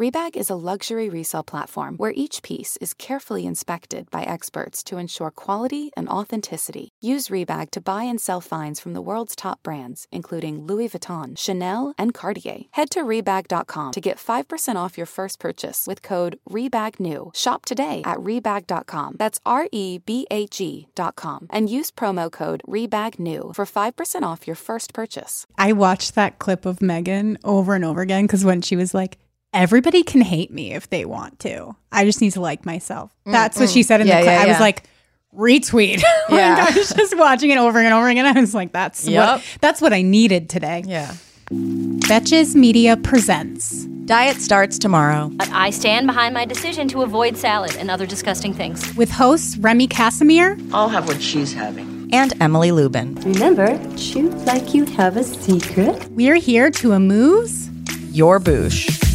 Rebag is a luxury resale platform where each piece is carefully inspected by experts to ensure quality and authenticity. Use Rebag to buy and sell finds from the world's top brands, including Louis Vuitton, Chanel, and Cartier. Head to Rebag.com to get 5% off your first purchase with code REBAGNEW. Shop today at Rebag.com. That's R E B A G.com. And use promo code REBAGNEW for 5% off your first purchase. I watched that clip of Megan over and over again because when she was like, everybody can hate me if they want to. I just need to like myself. That's what she said in Mm, Yeah, the clip. yeah, I was yeah. like, retweet. like, Yeah. I was just watching it over and over again. I was like, that's Yep. what that's what I needed today. Yeah. Betches Media presents. Diet starts tomorrow. But I stand behind my decision to avoid salad and other disgusting things. With hosts Remy Kassimir, I'll have what she's having. And Emily Lubin. Remember, chew like you have a secret. we're here to amuse. Your boosh.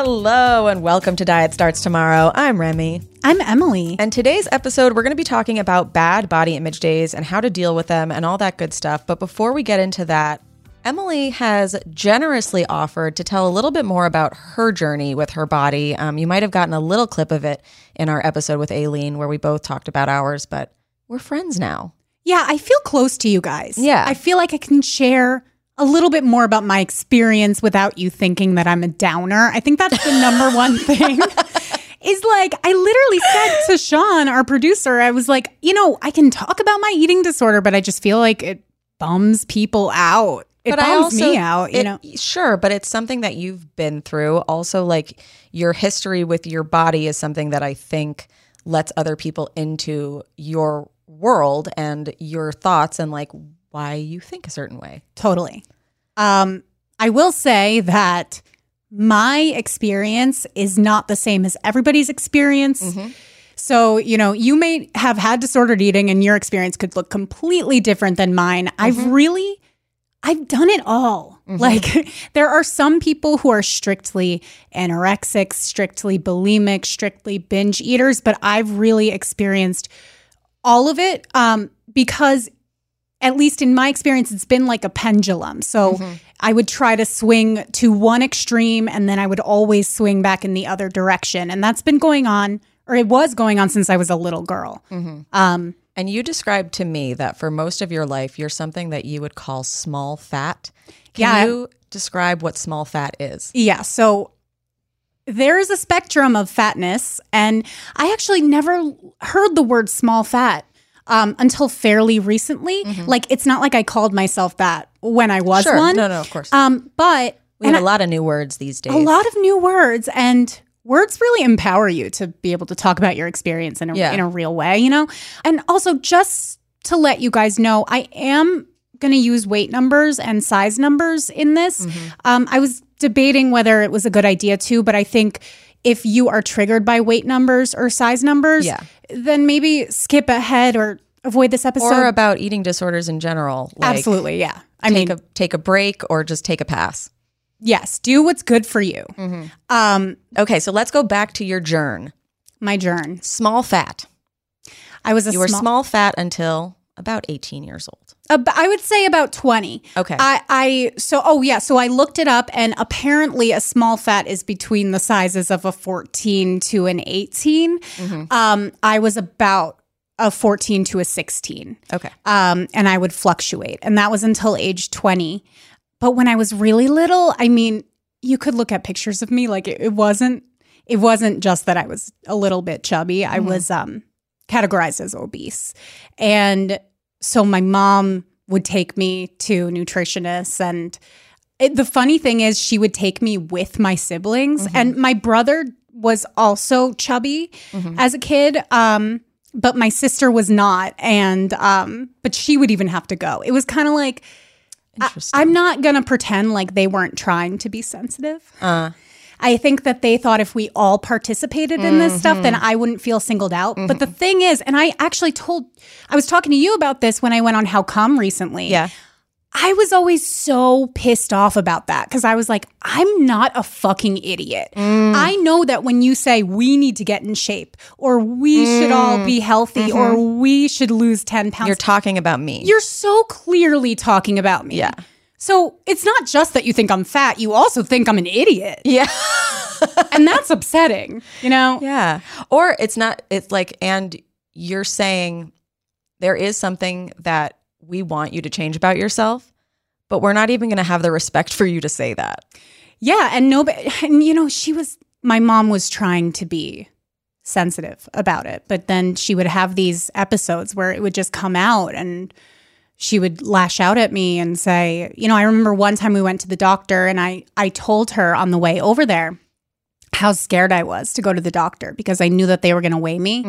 Hello and welcome to Diet Starts Tomorrow. I'm Remy. I'm Emily. And today's episode, we're going to be talking about bad body image days and how to deal with them and all that good stuff. But before we get into that, Emily has generously offered to tell a little bit more about her journey with her body. Um, you might have gotten a little clip of it in our episode with Aileen, where we both talked about ours, but we're friends now. Yeah, I feel close to you guys. Yeah. I feel like I can share a little bit more about my experience without you thinking that I'm a downer. I think that's the number one thing. Is like, I literally said to Sean, our producer, I was like, you know, I can talk about my eating disorder, but I just feel like it bums people out. It but bums also, me out, you it- know. Sure, but it's something that you've been through. Also, like your history with your body is something that I think lets other people into your world and your thoughts and like why you think a certain way. Totally. Um, I will say that my experience is not the same as everybody's experience. So, you know, you may have had disordered eating and your experience could look completely different than mine. I've really I've done it all. Like there are some people who are strictly anorexic, strictly bulimic, strictly binge eaters, but I've really experienced all of it um, because at least in my experience, it's been like a pendulum. So I would try to swing to one extreme and then I would always swing back in the other direction. And that's been going on, or it was going on since I was a little girl. Um, And you described to me that for most of your life, you're something that you would call small fat. Can Yeah. you describe what small fat is? yeah. So there is a spectrum of fatness. And I actually never heard the word small fat. Um, until fairly recently, like it's not like I called myself that when I was Sure. one. No, no, of course. Um, but we have I- a lot of new words these days. a lot of new words and words really empower you to be able to talk about your experience in a, Yeah. in a real way you know and also just to let you guys know i am going to use weight numbers and size numbers in this Mm-hmm. um, i was debating whether it was a good idea too but i think if you are triggered by weight numbers or size numbers Yeah. Then maybe skip ahead or avoid this episode or about eating disorders in general. Like absolutely yeah i take mean a take a break or just take a pass. yes do what's good for you Mm-hmm. um Okay, so let's go back to your journey. my journey Small fat. i was a You were small small fat until about 18 years old. I would say about 20. Okay. I, I, so, oh yeah. So I looked it up and apparently a small fat is between the sizes of a 14 to an 18. Um, I was about a 14 to a 16. Okay. Um, and I would fluctuate. And that was until age 20. But when I was really little, I mean, you could look at pictures of me. Like it, it wasn't, it wasn't just that I was a little bit chubby. I was um, categorized as obese. And so my mom would take me to nutritionists and it, the funny thing is she would take me with my siblings and my brother was also chubby as a kid um but my sister was not and um but she would even have to go. It was kind of like I, i'm not gonna pretend like they weren't trying to be sensitive. Uh, I think that they thought if we all participated in this stuff, then I wouldn't feel singled out. But the thing is, and I actually told, I was talking to you about this when I went on How Come recently. yeah. I was always so pissed off about that because I was like, I'm not a fucking idiot. Mm. I know that when you say we need to get in shape or we should all be healthy or we should lose 10 pounds, Mm. Mm-hmm. You're talking about me. you're so clearly talking about me. Yeah. So it's not just that you think I'm fat, you also think I'm an idiot. yeah. And that's upsetting, you know? Yeah. Or it's not, it's like, and you're saying there is something that we want you to change about yourself, but we're not even going to have the respect for you to say that. Yeah, and nobody, and you know, she was. My mom was trying to be sensitive about it, but then she would have these episodes where it would just come out, and she would lash out at me and say, you know, I remember one time we went to the doctor, and I I told her on the way over there how scared I was to go to the doctor because I knew that they were going to weigh me,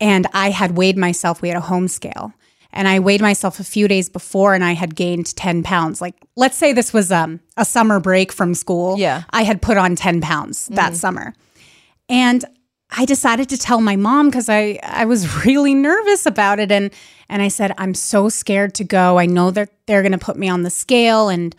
and I had weighed myself. We had a home scale. And I weighed myself a few days before and I had gained 10 pounds. Like, let's say this was um, a summer break from school. Yeah. I had put on 10 pounds that summer. And I decided to tell my mom because I, I was really nervous about it. And, and I said, I'm so scared to go. I know that they're going to put me on the scale and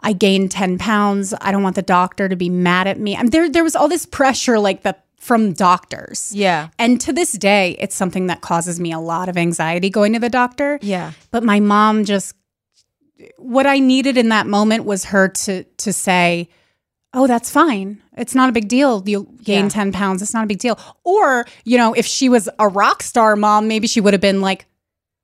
I gained 10 pounds. I don't want the doctor to be mad at me. And there, there was all this pressure like the, from doctors. Yeah. And to this day, it's something that causes me a lot of anxiety going to the doctor. Yeah. But my mom just what I needed in that moment was her to to say, "Oh, that's fine. It's not a big deal. You'll gain Yeah. 10 pounds. It's not a big deal." Or, you know, if she was a rock star mom, maybe she would have been like,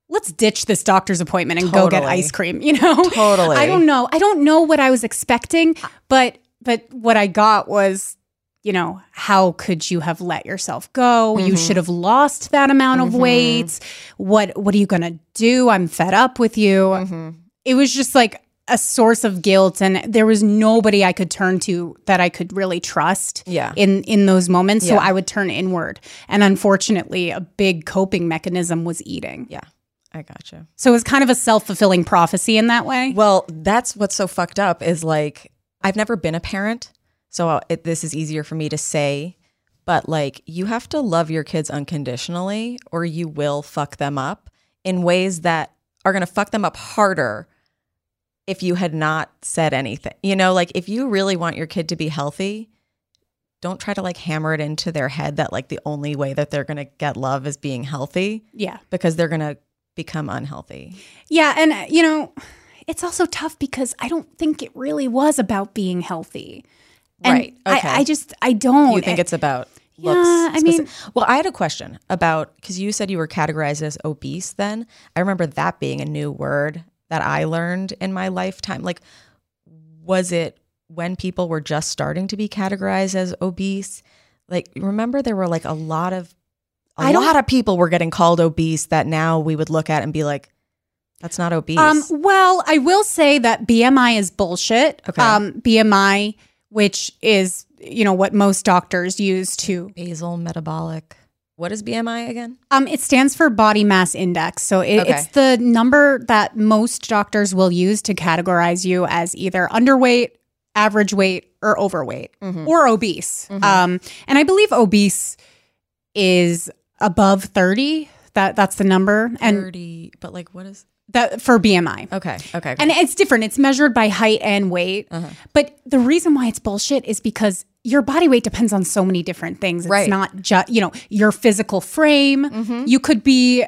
"Let's ditch this doctor's appointment and go get ice cream," you know? Totally. I don't know. I don't know what I was expecting, but but what I got was you know, how could you have let yourself go? You mm-hmm. should have lost that amount of mm-hmm. weight. What what are you going to do? I'm fed up with you. Mm-hmm. It was just like a source of guilt and there was nobody I could turn to that I could really trust Yeah. in in those moments. So I would turn inward. And unfortunately, a big coping mechanism was eating. Yeah. I gotcha. So it was kind of a self-fulfilling prophecy in that way. Well, that's what's so fucked up is like I've never been a parent, so it, this is easier for me to say. But like, you have to love your kids unconditionally, or you will fuck them up in ways that are going to fuck them up harder if you had not said anything. You know, like if you really want your kid to be healthy, don't try to like hammer it into their head that like the only way that they're going to get love is being healthy Yeah. because they're going to become unhealthy. Yeah, and uh, you know, it's also tough because I don't think it really was about being healthy. And Right, okay. I, I just I don't. You think it's about looks? Yeah, I mean- well, I had a question about because you said you were categorized as obese. Then I remember that being a new word that I learned in my lifetime. Like, was it when people were just starting to be categorized as obese? Like, remember there were like a lot of a I lot of people were getting called obese that now we would look at and be like, that's not obese. Um, well, I will say that BMI is bullshit. Okay. Um, BMI, which is you know what most doctors use to Basal metabolic. What is BMI again? Um, it stands for body mass index. So it, Okay. it's the number that most doctors will use to categorize you as either underweight, average weight, or overweight, Mm-hmm. or obese. Um, and I believe obese is above thirty. That that's the number, and Thirty, but like, what is? That for BMI. Okay, okay, okay. And it's different. It's measured by height and weight. Uh-huh. But the reason why it's bullshit is because your body weight depends on so many different things. It's Right. Mm-hmm. not just, you know, your physical frame. You could be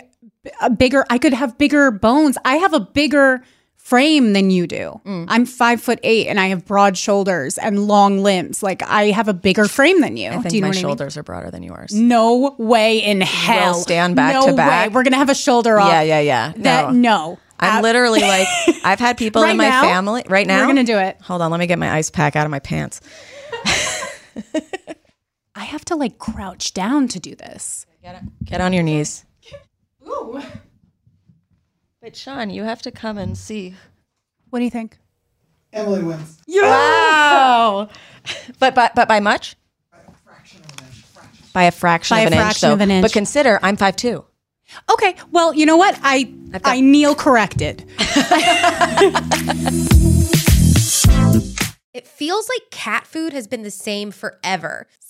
a bigger, I could have bigger bones. I have a bigger frame than you do. Mm. I'm five foot eight and I have broad shoulders and long limbs. Like I have a bigger frame than you. I think do you know my what I mean? shoulders are broader than yours. No way in hell. We'll stand back no to back. Way. We're gonna have a shoulder off. Yeah, yeah, yeah. That no. I'm literally like, I've had people Right in my now? family right now. We're gonna do it. Hold on, let me get my ice pack out of my pants. I have to like crouch down to do this. Get on your knees. But Sean, you have to come and see. What do you think? Emily wins. Wow. but but but by much? By a fraction of an inch. By a fraction though. of an inch. But consider I'm five two. Okay, well, you know what? I got- I kneel corrected. It feels like cat food has been the same forever.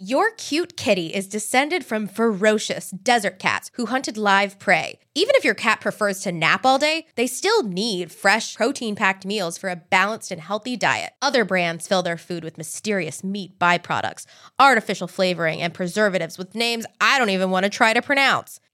Your cute kitty is descended from ferocious desert cats who hunted live prey. Even if your cat prefers to nap all day, they still need fresh, protein packed meals for a balanced and healthy diet. Other brands fill their food with mysterious meat byproducts, artificial flavoring, and preservatives with names I don't even want to try to pronounce.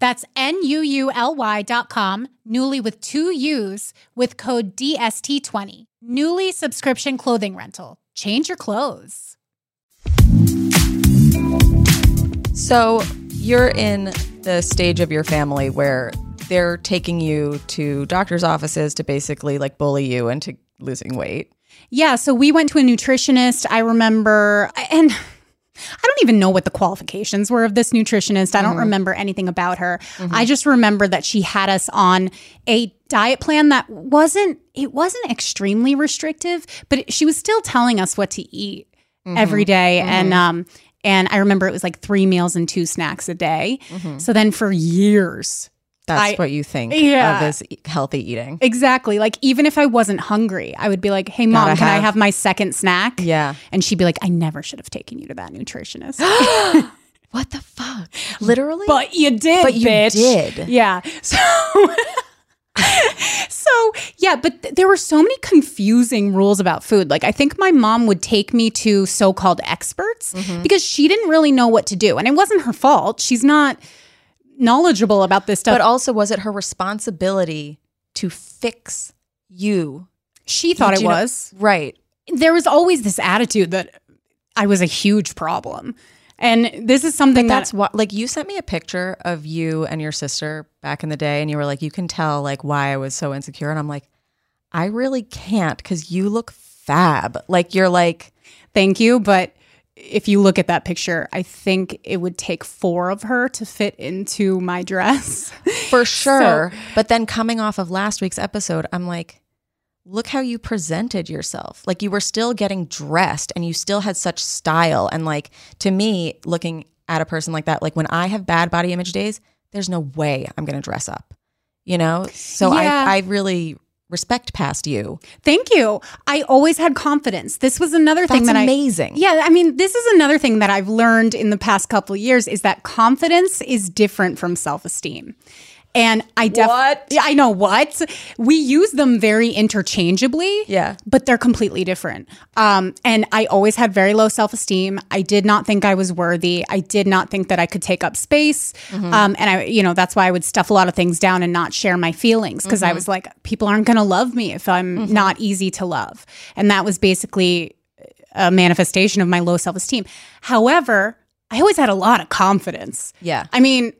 That's N-U-U-L-Y dot com, Nuuly with two U's with code DST20. Nuuly subscription clothing rental. Change your clothes. So you're in the stage of your family where they're taking you to doctor's offices to basically like bully you into losing weight. Yeah, so we went to a nutritionist. I remember, and I don't even know what the qualifications were of this nutritionist. I don't mm-hmm. remember anything about her. Mm-hmm. I just remember that she had us on a diet plan that wasn't it wasn't extremely restrictive, but she was still telling us what to eat mm-hmm. every day. and um and I remember it was like 3 meals and 2 snacks a day. So then for years That's I- what you think Yeah. of as healthy eating. Exactly. Like even if I wasn't hungry, I would be like, "Hey mom, Gotta can I have- have my second snack?" Yeah. And she'd be like, "I never should have taken you to that nutritionist." What the fuck? Literally? but you did, But you bitch. did. Yeah. So So, yeah, but th- there were so many confusing rules about food. Like I think my mom would take me to so-called experts Mm-hmm. because she didn't really know what to do. And it wasn't her fault. She's not knowledgeable about this stuff. but also, was it her responsibility to fix you? she thought Did it you know- was. Right. there was always this attitude that I was a huge problem. And this is something That's that what, like, you sent me a picture of you and your sister back in the day, and you were like, you can tell, like, why I was so insecure. And I'm like, I really can't because you look fab. Like, you're like, thank you, but if you look at that picture, I think it would take four of her to fit into my dress. for sure. but then coming off of last week's episode, I'm like, look how you presented yourself. Like you were still getting dressed and you still had such style. And like to me, looking at a person like that, like when I have bad body image days, there's no way I'm going to dress up, you know? So Yeah. I, I really respect past you. Thank you. I always had confidence. This was another thing That's that amazing. I Yeah, I mean, this is another thing that I've learned in the past couple of years is that confidence is different from self-esteem. And I definitely, yeah, I know what we use them very interchangeably. Yeah. but they're completely different. Um, and I always had very low self esteem. I did not think I was worthy. I did not think that I could take up space. Um, and I, you know, that's why I would stuff a lot of things down and not share my feelings because I was like, people aren't going to love me if I'm not easy to love. And that was basically a manifestation of my low self esteem. However, I always had a lot of confidence. Yeah. I mean,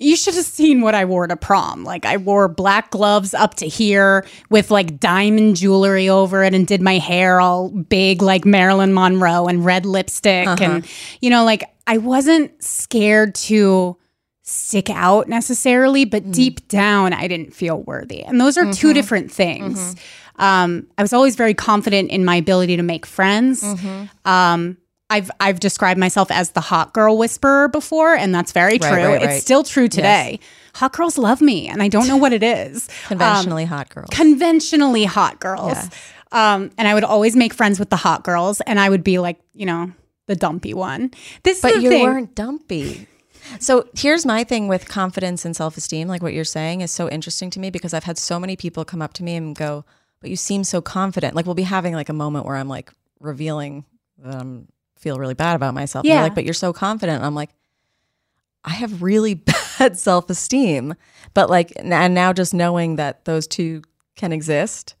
you should have seen what I wore to prom. Like I wore black gloves up to here with like diamond jewelry over it and did my hair all big like Marilyn Monroe and red lipstick uh-huh. and you know like I wasn't scared to stick out necessarily, but mm. deep down I didn't feel worthy. And those are two mm-hmm. different things. Mm-hmm. Um, I was always very confident in my ability to make friends. Mm-hmm. Um, I've I've described myself as the hot girl whisperer before, and that's very true. right, right. It's still true today. Hot girls love me, and I don't know what it is. Conventionally hot girls. Conventionally hot girls. Yes. Um, and I would always make friends with the hot girls, and I would be like, you know, the dumpy one. This is but you thing. weren't dumpy. So here's my thing with confidence and self esteem. Like what you're saying is so interesting to me because I've had so many people come up to me and go, "But you seem so confident." Like we'll be having like a moment where I'm like revealing that I'm feel really bad about myself. Yeah. like, "But you're so confident." And I'm like, I have really bad self esteem, but like, and now just knowing that those two can exist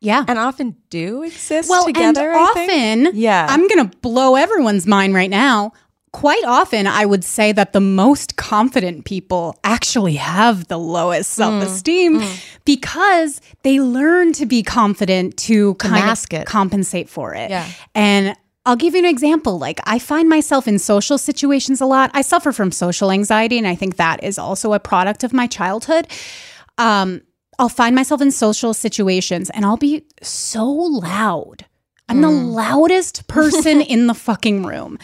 yeah. and often do exist well, together. and often, Yeah. I'm going to blow everyone's mind right now. Quite often, I would say that the most confident people actually have the lowest Mm. self esteem because they learn to be confident to, kind mask of it. compensate for it. Yeah. And I'll give you an example. Like, I find myself in social situations a lot. I suffer from social anxiety, and I think that is also a product of my childhood. Um, I'll find myself in social situations and I'll be so loud. I'm the Mm. loudest person in the fucking room.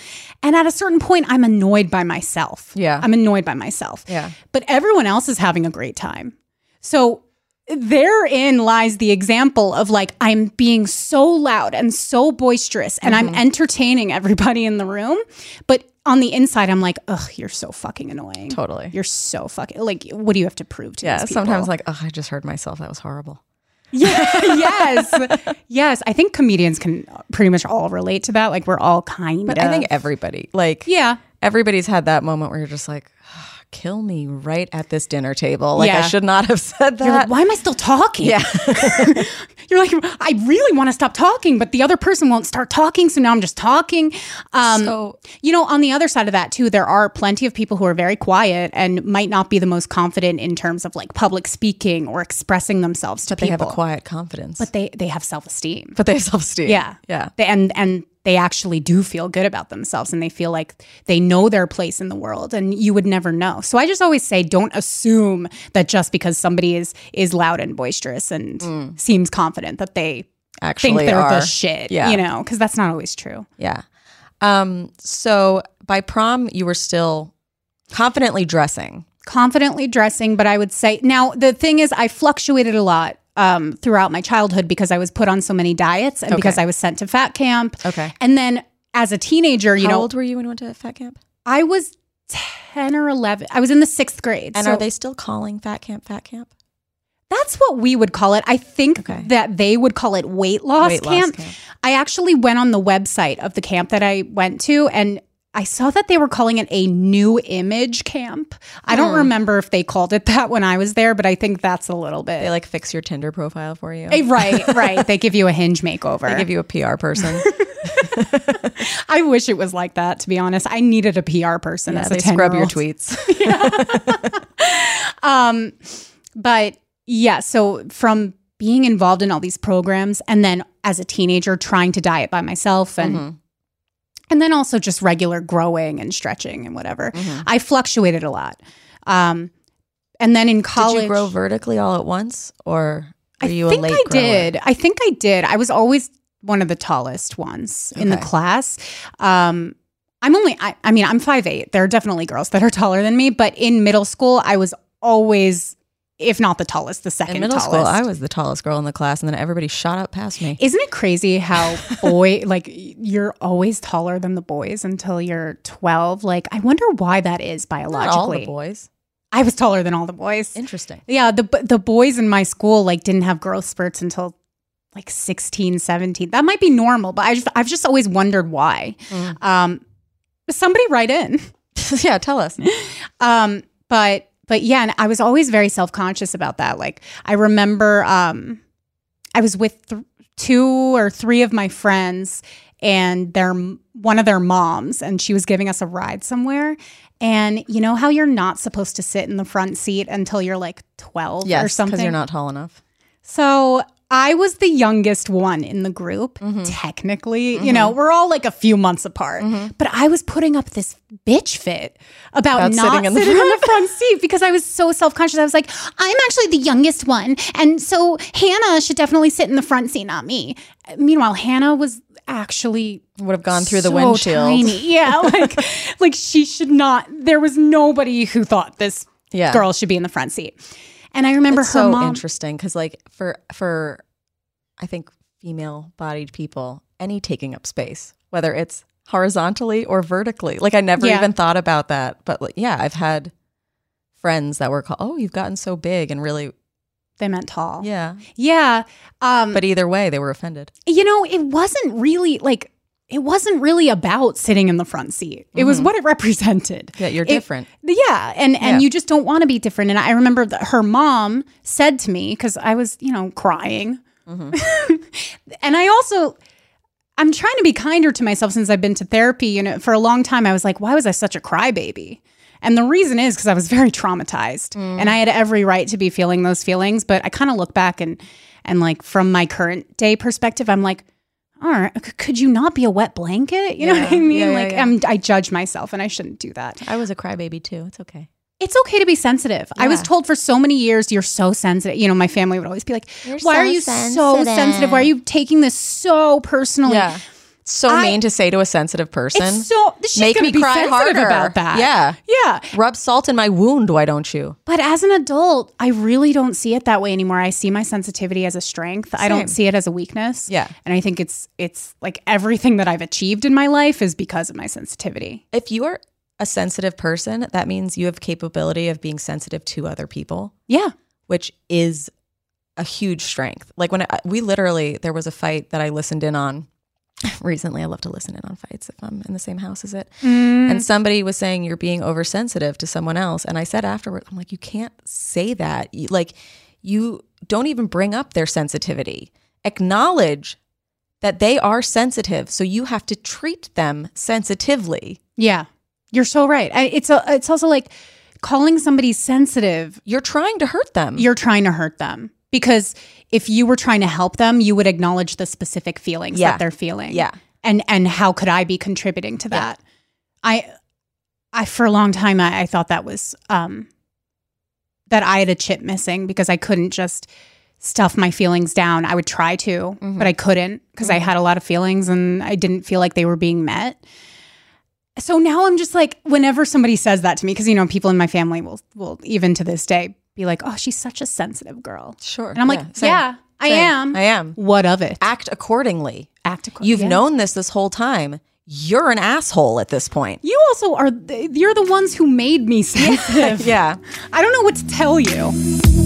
And at a certain point, I'm annoyed by myself. Yeah. I'm annoyed by myself. Yeah. But everyone else is having a great time. So therein lies the example of like, I'm being so loud and so boisterous and Mm-hmm. I'm entertaining everybody in the room. But on the inside, I'm like, ugh, you're so fucking annoying. Totally. You're so fucking, like, what do you have to prove to yeah. Sometimes like, oh, I just heard myself. That was horrible. Yeah, yes. Yes. I think comedians can pretty much all relate to that. Like we're all kind But of. I think everybody, like, Yeah. everybody's had that moment where you're just like, "Ah, kill me right at this dinner table. Like, I should not have said that. You're like, why am I still talking? Yeah. You're like, I really want to stop talking, but the other person won't start talking. So now I'm just talking. Um, So- you know, on the other side of that, too, there are plenty of people who are very quiet and might not be the most confident in terms of like public speaking or expressing themselves to But they people. have a quiet confidence. but they, they have self esteem. but they have self esteem. Yeah. Yeah. They, and and they actually do feel good about themselves and they feel like they know their place in the world and you would never know. So I just always say don't assume that just because somebody is is loud and boisterous and seems confident that they Mm. Actually, think they're are. the shit, Yeah. you know, cuz that's not always true. Yeah. Um, so by prom, you were still confidently dressing. Confidently dressing, but I would say now the thing is I fluctuated a lot um, throughout my childhood because I was put on so many diets and because I was sent to fat camp. Okay. And then as a teenager, you How know, old were you when you went to fat camp? I was 10 or 11. I was in the sixth grade. And so are they still calling fat camp fat camp? That's what we would call it. I think Okay. that they would call it weight loss, Weight loss camp. camp. I actually went on the website of the camp that I went to and I saw that they were calling it a new image camp. I don't Hmm. remember if they called it that when I was there, but I think that's a little bit. They like fix your Tinder profile for you. Eh, right, right. They give you a hinge makeover. They give you a PR person. I wish it was like that, to be honest. I needed a PR person yeah, as a they scrub your tweets. Um, but yeah, so from being involved in all these programs and then as a teenager trying to diet by myself and Mm-hmm. And then also just regular growing and stretching and whatever. I fluctuated a lot. Um, and then in college Mm-hmm. Did you grow vertically all at once, or were I you think a late I grower? did. I think I did. I was always one of the tallest ones in the class. Um, I'm only, I, I mean, I'm five eight. There are definitely girls that are taller than me, but in middle school, I was always if not the tallest, the second In middle tallest. school, I was the tallest girl in the class, and then everybody shot up past me. Isn't it crazy how boy like you're always taller than the boys until you're 12? Like I wonder why that is Not all the boys. I was taller than all the boys. Interesting. Yeah, the the boys in my school like didn't have growth spurts until like 16, 17. That might be normal, but I just, I've just always wondered why. Mm. Um somebody write in. yeah, tell us. Um, but but yeah, and I was always very self conscious about that. Like I remember, um, I was with th- two or three of my friends, and their one of their moms, and she was giving us a ride somewhere. And you know how you're not supposed to sit in the front seat until you're like twelve or Yes, something. because you're not tall enough. So I was the youngest one in the group, Mm-hmm. technically. You know, we're all like a few months apart. But I was putting up this bitch fit about, About not sitting in sitting, the in the front seat because I was so self conscious. I was like, I'm actually the youngest one. And so Hannah should definitely sit in the front seat, not me. Meanwhile, Hannah was actually Would have gone through the so windshield. tiny. Yeah, like like she should not. There was nobody who thought this Yeah. girl should be in the front seat. And I remember It's her so mom. interesting because, like, for for I think female-bodied people, any taking up space, whether it's horizontally or vertically, like I never Yeah. even thought about that. But like, yeah, I've had friends that were called, "Oh, you've gotten so big," and really, They meant tall. yeah. Yeah. Um, But either way, they were offended. you know, it wasn't really like, it wasn't really about sitting in the front seat. It was mm-hmm. what it represented. Yeah, you're It- different. Yeah, and and Yeah. you just don't want to be different. And I remember that her mom said to me because I was, you know, crying, mm-hmm. and I also. I'm trying to be kinder to myself since I've been to therapy. You know, for a long time, I was like, why was I such a crybaby? And the reason is because I was very traumatized, mm. and I had every right to be feeling those feelings. But I kind of look back and and like from my current day perspective, I'm like, all right, c- could you not be a wet blanket? You know what I mean? Yeah, yeah, like yeah. I'm, I judge myself, and I shouldn't do that I was a crybaby too. It's okay. it's okay to be sensitive. I was told for so many years, you're so sensitive. You know, my family would always be like, why so are you so sensitive? Why are you taking this so personally? So I- mean to say to a sensitive person. It's so, Make me cry harder. about that. Yeah. Yeah. Rub salt in my wound, why don't you? But as an adult, I really don't see it that way anymore. I see my sensitivity as a strength. I don't see it as a weakness. Yeah. And I think it's it's like everything that I've achieved in my life is because of my sensitivity. If you are a sensitive person, that means you have capability of being sensitive to other people, Yeah. which is a huge strength. Like when I, we literally there was a fight that I listened in on recently. I love to listen in on fights if I'm in the same house as it. Mm. And somebody was saying you're being oversensitive to someone else, and I said afterward, I'm like, you can't say that. You, like you don't even bring up their sensitivity. Acknowledge that they are sensitive, so you have to treat them sensitively. Yeah. You're so right. I, it's a, it's also like calling somebody sensitive You're trying to hurt them. you're trying to hurt them because if you were trying to help them you would acknowledge the specific feelings Yeah. that they're feeling. Yeah. and and how could i be contributing to that? I i for a long time I, I thought that was um that i had a chip missing because i couldn't just stuff my feelings down. I would try to but i couldn't because i had a lot of feelings and i didn't feel like they were being met. So now I'm just like, whenever somebody says that to me, because you know, people in my family will will even to this day be like, "Oh, she's such a sensitive girl," Sure. and I'm like, same. "Yeah, I am. I am. What of it? Act accordingly. Act. accordingly. You've yeah. known this this whole time. You're an asshole at this point. You also are. You're the ones who made me sensitive. Yeah. I don't know what to tell you.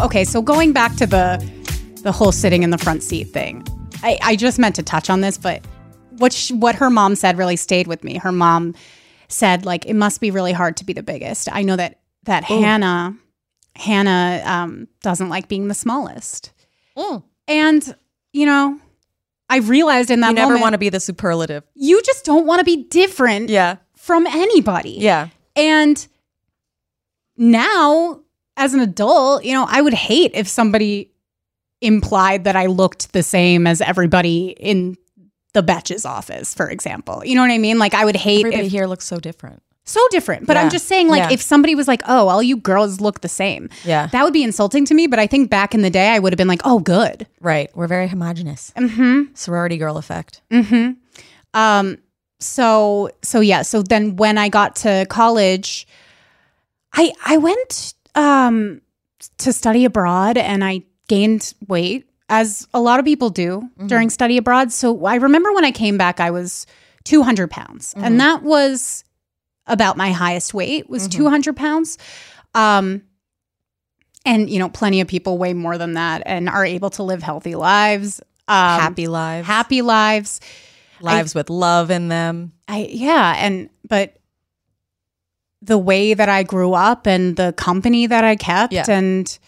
Okay, so going back to the the whole sitting in the front seat thing, I, I just meant to touch on this, but what sh what her mom said really stayed with me. Her mom said like it must be really hard to be the biggest. I know that that Hannah Hannah um, doesn't like being the smallest, and you know. I realized in that You never moment, want to be the superlative. you just don't want to be different Yeah. from anybody. Yeah. And now, as an adult, you know, I would hate if somebody implied that I looked the same as everybody in the Betches office, for example. You know what I mean? Like, I would hate Everybody if, here looks so different. so different. But I'm just saying, like, Yeah. if somebody was like, oh, all you girls look the same, Yeah. that would be insulting to me. But I think back in the day, I would have been like, oh, good. Right. We're very homogenous. Mm-hmm. Sorority girl effect. Mm-hmm. Um, so so yeah, so then when I got to college, I I went um to study abroad and I gained weight as a lot of people do during study abroad. So I remember when I came back, I was 200 pounds, and that was about my highest weight was 200 pounds. Um, and you know, plenty of people weigh more than that and are able to live healthy lives, um, Happy lives. happy lives. lives with love in them. I yeah, and but the way that I grew up and the company that I kept Yeah. and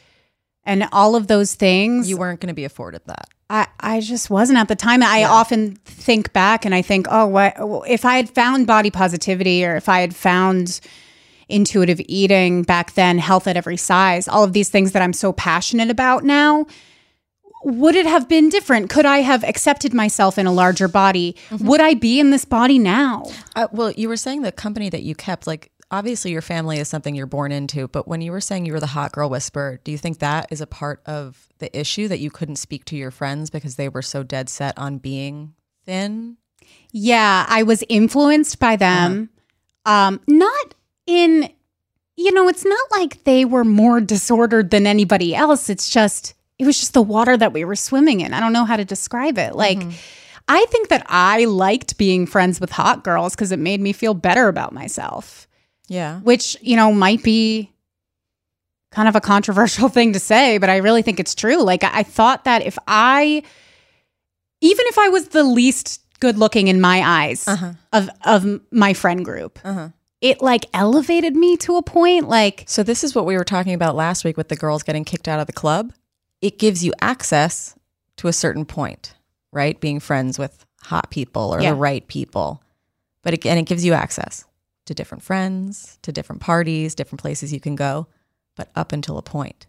and all of those things You weren't going to be afforded that. I, I just wasn't at the time. I Yeah. often think back and I think, oh, what if I had found body positivity or if I had found intuitive eating back then, health at every size, all of these things that I'm so passionate about now, would it have been different? Could I have accepted myself in a larger body? Mm-hmm. Would I be in this body now? Uh, well, you were saying the company that you kept, like, obviously your family is something you're born into, but when you were saying you were the hot girl whisperer, do you think that is a part of the issue that you couldn't speak to your friends because they were so dead set on being thin? Yeah, I was influenced by them. Um, not in, you know, it's not like they were more disordered than anybody else. It's just, it was just the water that we were swimming in. I don't know how to describe it. Like, I think that I liked being friends with hot girls because it made me feel better about myself, Yeah. which, you know, might be kind of a controversial thing to say, but I really think it's true. Like, I, thought that if I, even if I was the least good looking in my eyes Uh-huh. of of my friend group, Uh-huh. it like elevated me to a point. Like, So this is what we were talking about last week with the girls getting kicked out of the club. It gives you access to a certain point, right? Being friends with hot people or Yeah. the right people. But again, it gives you access to different friends, to different parties, different places you can go, but up until a point.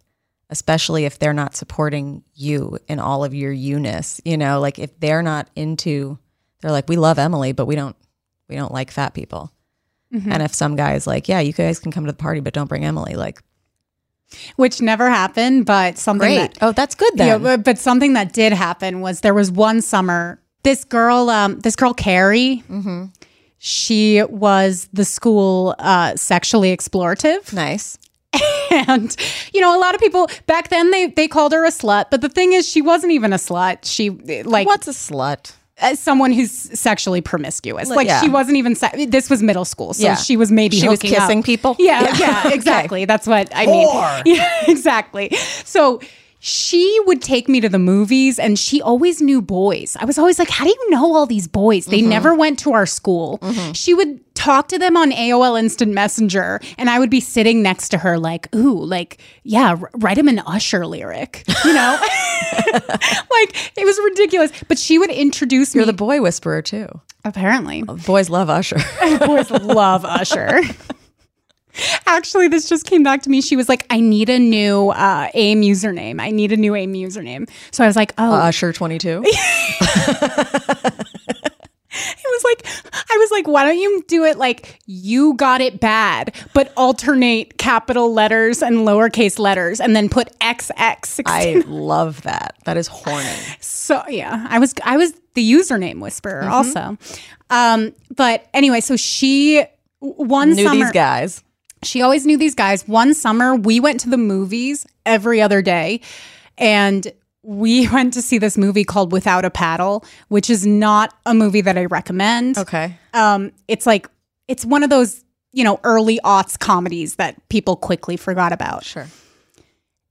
Especially if they're not supporting you in all of your you-ness, you know, like if they're not into they're like we love Emily, but we don't we don't like fat people. And if some guy's like, yeah, you guys can come to the party, but don't bring Emily, like which never happened, but something Great. that oh, that's good yeah, then. but, but something that did happen was there was one summer. This girl, um, this girl Carrie, Mm-hmm. She was the school uh, sexually explorative. nice. and you know a lot of people back then they they called her a slut but the thing is she wasn't even a slut she like What's a slut? as someone who's sexually promiscuous like yeah. she wasn't even se- this was middle school so Yeah. she was maybe She was hooking up. kissing people? yeah Yeah. yeah, exactly that's what i mean yeah exactly so she would take me to the movies and she always knew boys. I was always like, How do you know all these boys? Mm-hmm. They never went to our school. She would talk to them on AOL Instant Messenger and I would be sitting next to her, like, Ooh, like, yeah, r- write him an Usher lyric, you know? like, it was ridiculous. But she would introduce me You're the boy whisperer too. apparently. Boys love Usher. Boys love Usher. Actually, this just came back to me. She was like, I need a new uh, AIM username. I need a new AIM username. So I was like, oh, Usher 22. it was like, I was like, why don't you do it like you got it bad, but alternate capital letters and lowercase letters and then put XX16. I love that. That is horny. So yeah, I was I was the username whisperer also. Um, but anyway, so she one Knew summer these guys. She always knew these guys. One summer, we went to the movies every other day, and we went to see this movie called Without a Paddle, which is not a movie that I recommend. Okay. Um, it's like it's one of those you know early aughts comedies that people quickly forgot about. Sure.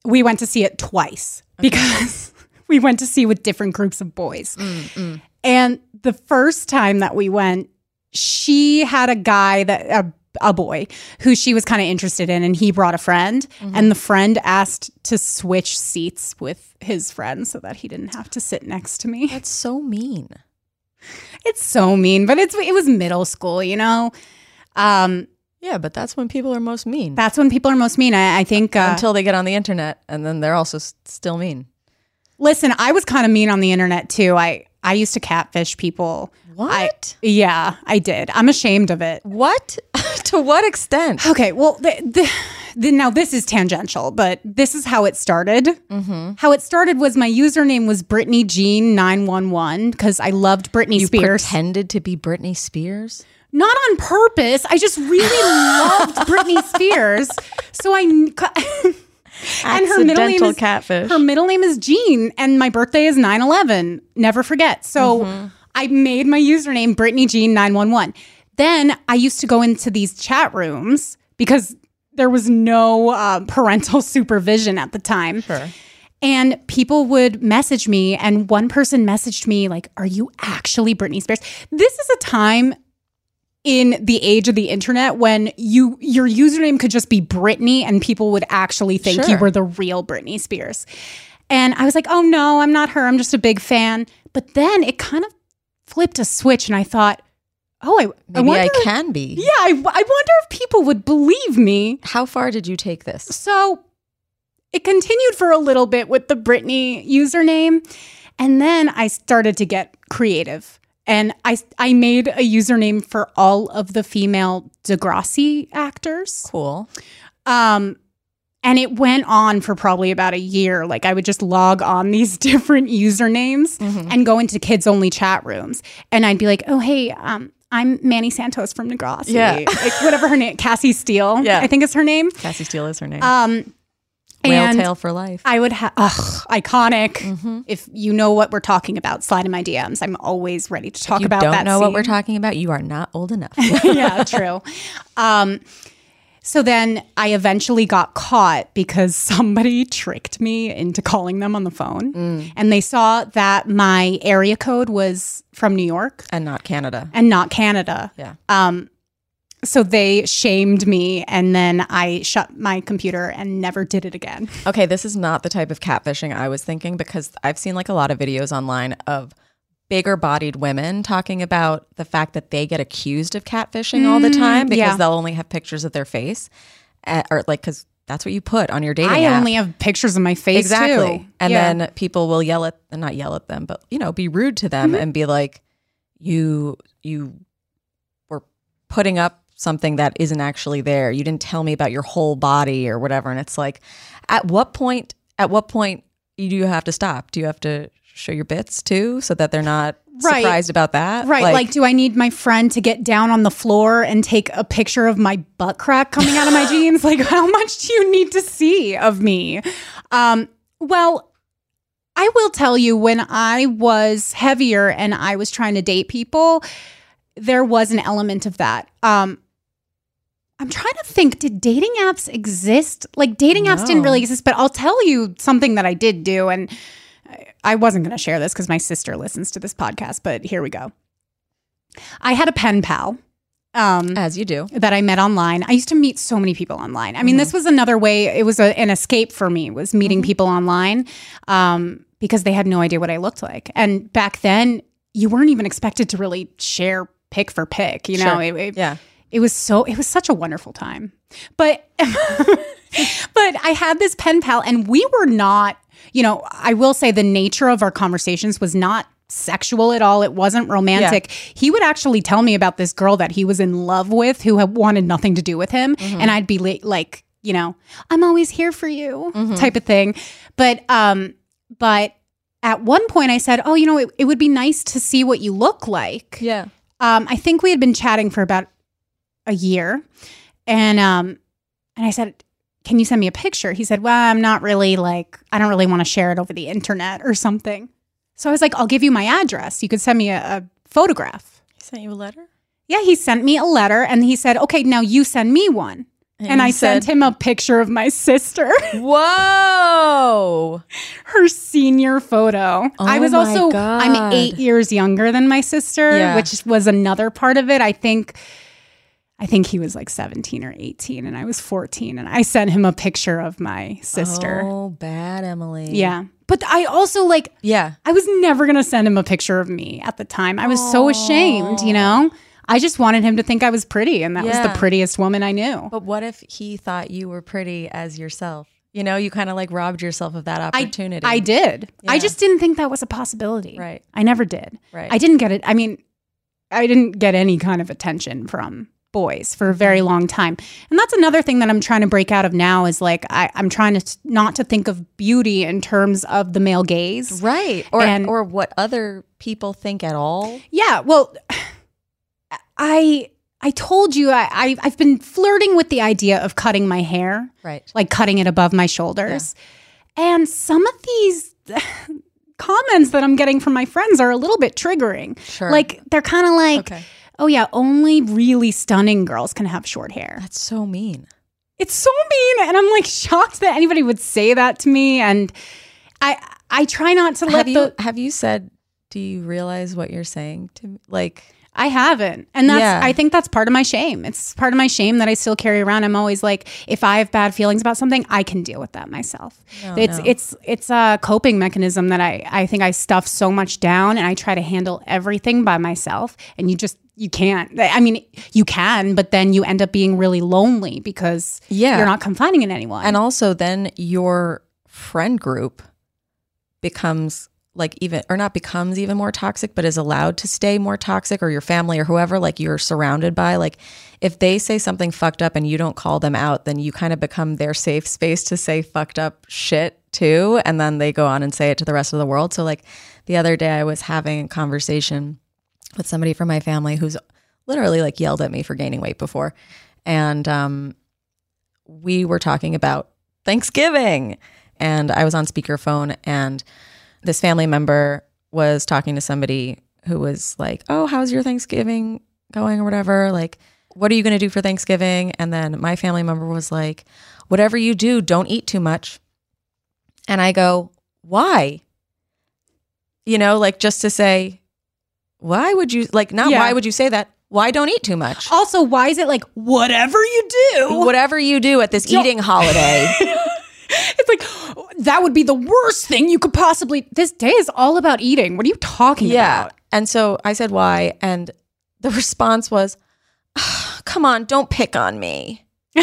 We went to see it twice because we went to see with different groups of boys. Mm, And the first time that we went, she had a guy that a, a boy who she was kind of interested in, and he brought a friend, Mm-hmm. and the friend asked to switch seats with his friend so that he didn't have to sit next to me. That's so mean. It's so mean, but it's it was middle school, you know. Um, Yeah, but that's when people are most mean. That's when people are most mean. I, I think. Uh, Until they get on the internet, and then they're also s- still mean. listen, I was kind of mean on the internet too. I I used to catfish people. I- What? yeah, I did. I'm ashamed of it. What? to what extent? Okay, well, the, the, the, now this is tangential, but this is how it started. How it started was my username was Brittany Jean nine one one because I loved Britney You Spears. pretended to be Britney Spears? Not on purpose. I just really loved Britney Spears. So I and her middle name is catfish. Her middle name is Jean, and my birthday is 9-11. Never forget. So Mm-hmm. I made my username Britney Jean nine one one. Then I used to go into these chat rooms because there was no uh, parental supervision at the time. Sure. And people would message me, and one person messaged me, like, Are you actually Britney Spears? This is a time in the age of the internet when you your username could just be Britney and people would actually think you were the real Britney Spears. And I was like, oh no, I'm not her. I'm just a big fan. But then it kind of flipped a switch and I thought, oh, I, I Maybe wonder. I can be. Yeah, I, I wonder if people would believe me. How far did you take this? So it continued for a little bit with the Britney username. And then I started to get creative. And I, I made a username for all of the female Degrassi actors. Cool. Um, and it went on for probably about a year. Like I would just log on these different usernames and go into kids only chat rooms. And I'd be like, oh, hey, um, I'm Manny Santos from Degrassi. Yeah. like whatever her name, Cassie Steele, Yeah. I think is her name. Cassie Steele is her name. Um, Whale and tail for life. I would have, ugh, iconic. Mm-hmm. If you know what we're talking about, slide in my DMs. I'm always ready to talk you about don't that. know what we're talking about. You are not old enough. yeah, true. Um, so then I eventually got caught because somebody tricked me into calling them on the phone. Mm. And they saw that my area code was from New York and not Canada. and not Canada. Yeah. Um, so they shamed me and then I shut my computer and never did it again. Okay, this is not the type of catfishing I was thinking because I've seen like a lot of videos online of bigger bodied women talking about the fact that they get accused of catfishing all the time because yeah. they'll only have pictures of their face uh, or like because that's what you put on your dating I app. only have pictures of my face exactly too. and Yeah. then people will yell at not yell at them but you know be rude to them Mm-hmm. and be like you you were putting up something that isn't actually there you didn't tell me about your whole body or whatever and it's like at what point at what point do you have to stop do you have to show your bits too so that they're not Right. surprised about that Right. Like, do I need my friend to get down on the floor and take a picture of my butt crack coming out of my jeans? Like, how much do you need to see of me? Um, well, I will tell you when I was heavier and I was trying to date people, there was an element of that. Um, I'm trying to think, did dating apps exist? Like, dating apps didn't really exist, but I'll tell you something that I did do. And I wasn't going to share this because my sister listens to this podcast, but here we go. I had a pen pal um, as you do that I met online. I used to meet so many people online. I mean, this was another way. It was a, an escape for me. Was meeting people online um, because they had no idea what I looked like. And back then, you weren't even expected to really share pick for pick. You know, Sure. it, it- yeah it was so it was such a wonderful time but but i had this pen pal and we were not you know i will say the nature of our conversations was not sexual at all. It wasn't romantic. He would actually tell me about this girl that he was in love with who had wanted nothing to do with him. And i'd be li- like you know i'm always here for you type of thing. But um but at one point i said oh you know it, it would be nice to see what you look like. Yeah. Um, I think we had been chatting for about a year, and um, and I said, "Can you send me a picture?" He said, "Well, I'm not really like I don't really want to share it over the internet or something." So I was like, "I'll give you my address. You could send me a, a photograph." he sent you a letter Yeah, he sent me a letter, and he said, "Okay, now you send me one." And, you I sent him a picture of my sister, whoa her senior photo. I Oh was my also God. I'm eight years younger than my sister, Yeah. which was another part of it. I think I think he was like 17 or 18 and I was 14 and I sent him a picture of my sister. oh bad emily Yeah. But I also like yeah I was never going to send him a picture of me at the time. I was so ashamed, you know? I just wanted him to think I was pretty, and that was the prettiest woman I knew. But what if he thought you were pretty as yourself? You know, you kind of like robbed yourself of that opportunity. I did. I just didn't think that was a possibility. Right. I never did. Right. I didn't get it. I mean, I didn't get any kind of attention from boys for a very long time. And that's another thing that I'm trying to break out of now is like I, I'm trying to not to think of beauty in terms of the male gaze. right. Or And- or what other people think at all. Yeah. Well, I I told you I, I I've been flirting with the idea of cutting my hair. Right. like cutting it above my shoulders. And some of these comments that I'm getting from my friends are a little bit triggering. Sure. Like they're kind of like, Okay. Oh yeah, only really stunning girls can have short hair. That's so mean. It's so mean, and I'm like shocked that anybody would say that to me. And I I try not to let Have you the have you said do you realize what you're saying to me? Like I haven't. And that's Yeah. I think that's part of my shame. It's part of my shame that I still carry around. I'm always like if I have bad feelings about something, I can deal with that myself. No, it's no. it's it's a coping mechanism that I I think I stuff so much down and I try to handle everything by myself and you just you can't. I mean, you can, but then you end up being really lonely because Yeah. you're not confiding in anyone. and also then your friend group becomes like even or not becomes even more toxic but is allowed to stay more toxic or your family or whoever like you're surrounded by like if they say something fucked up and you don't call them out then you kind of become their safe space to say fucked up shit too and then they go on and say it to the rest of the world so like the other day I was having a conversation with somebody from my family who's literally like yelled at me for gaining weight before and um we were talking about Thanksgiving. And I was on speakerphone, and this family member was talking to somebody who was like, Oh, how's your Thanksgiving going or whatever? Like, what are you going to do for Thanksgiving? And then my family member was like, Whatever you do, don't eat too much. And I go, Why? You know, like just to say, Why would you, like, not Yeah. why would you say that? Why don't eat too much? also, why is it like whatever you do? Whatever you do at this eating holiday. It's like that would be the worst thing you could possibly. This day is all about eating. What are you talking Yeah. about? And so I said, why? And the response was, "Ah, come on, don't pick on me.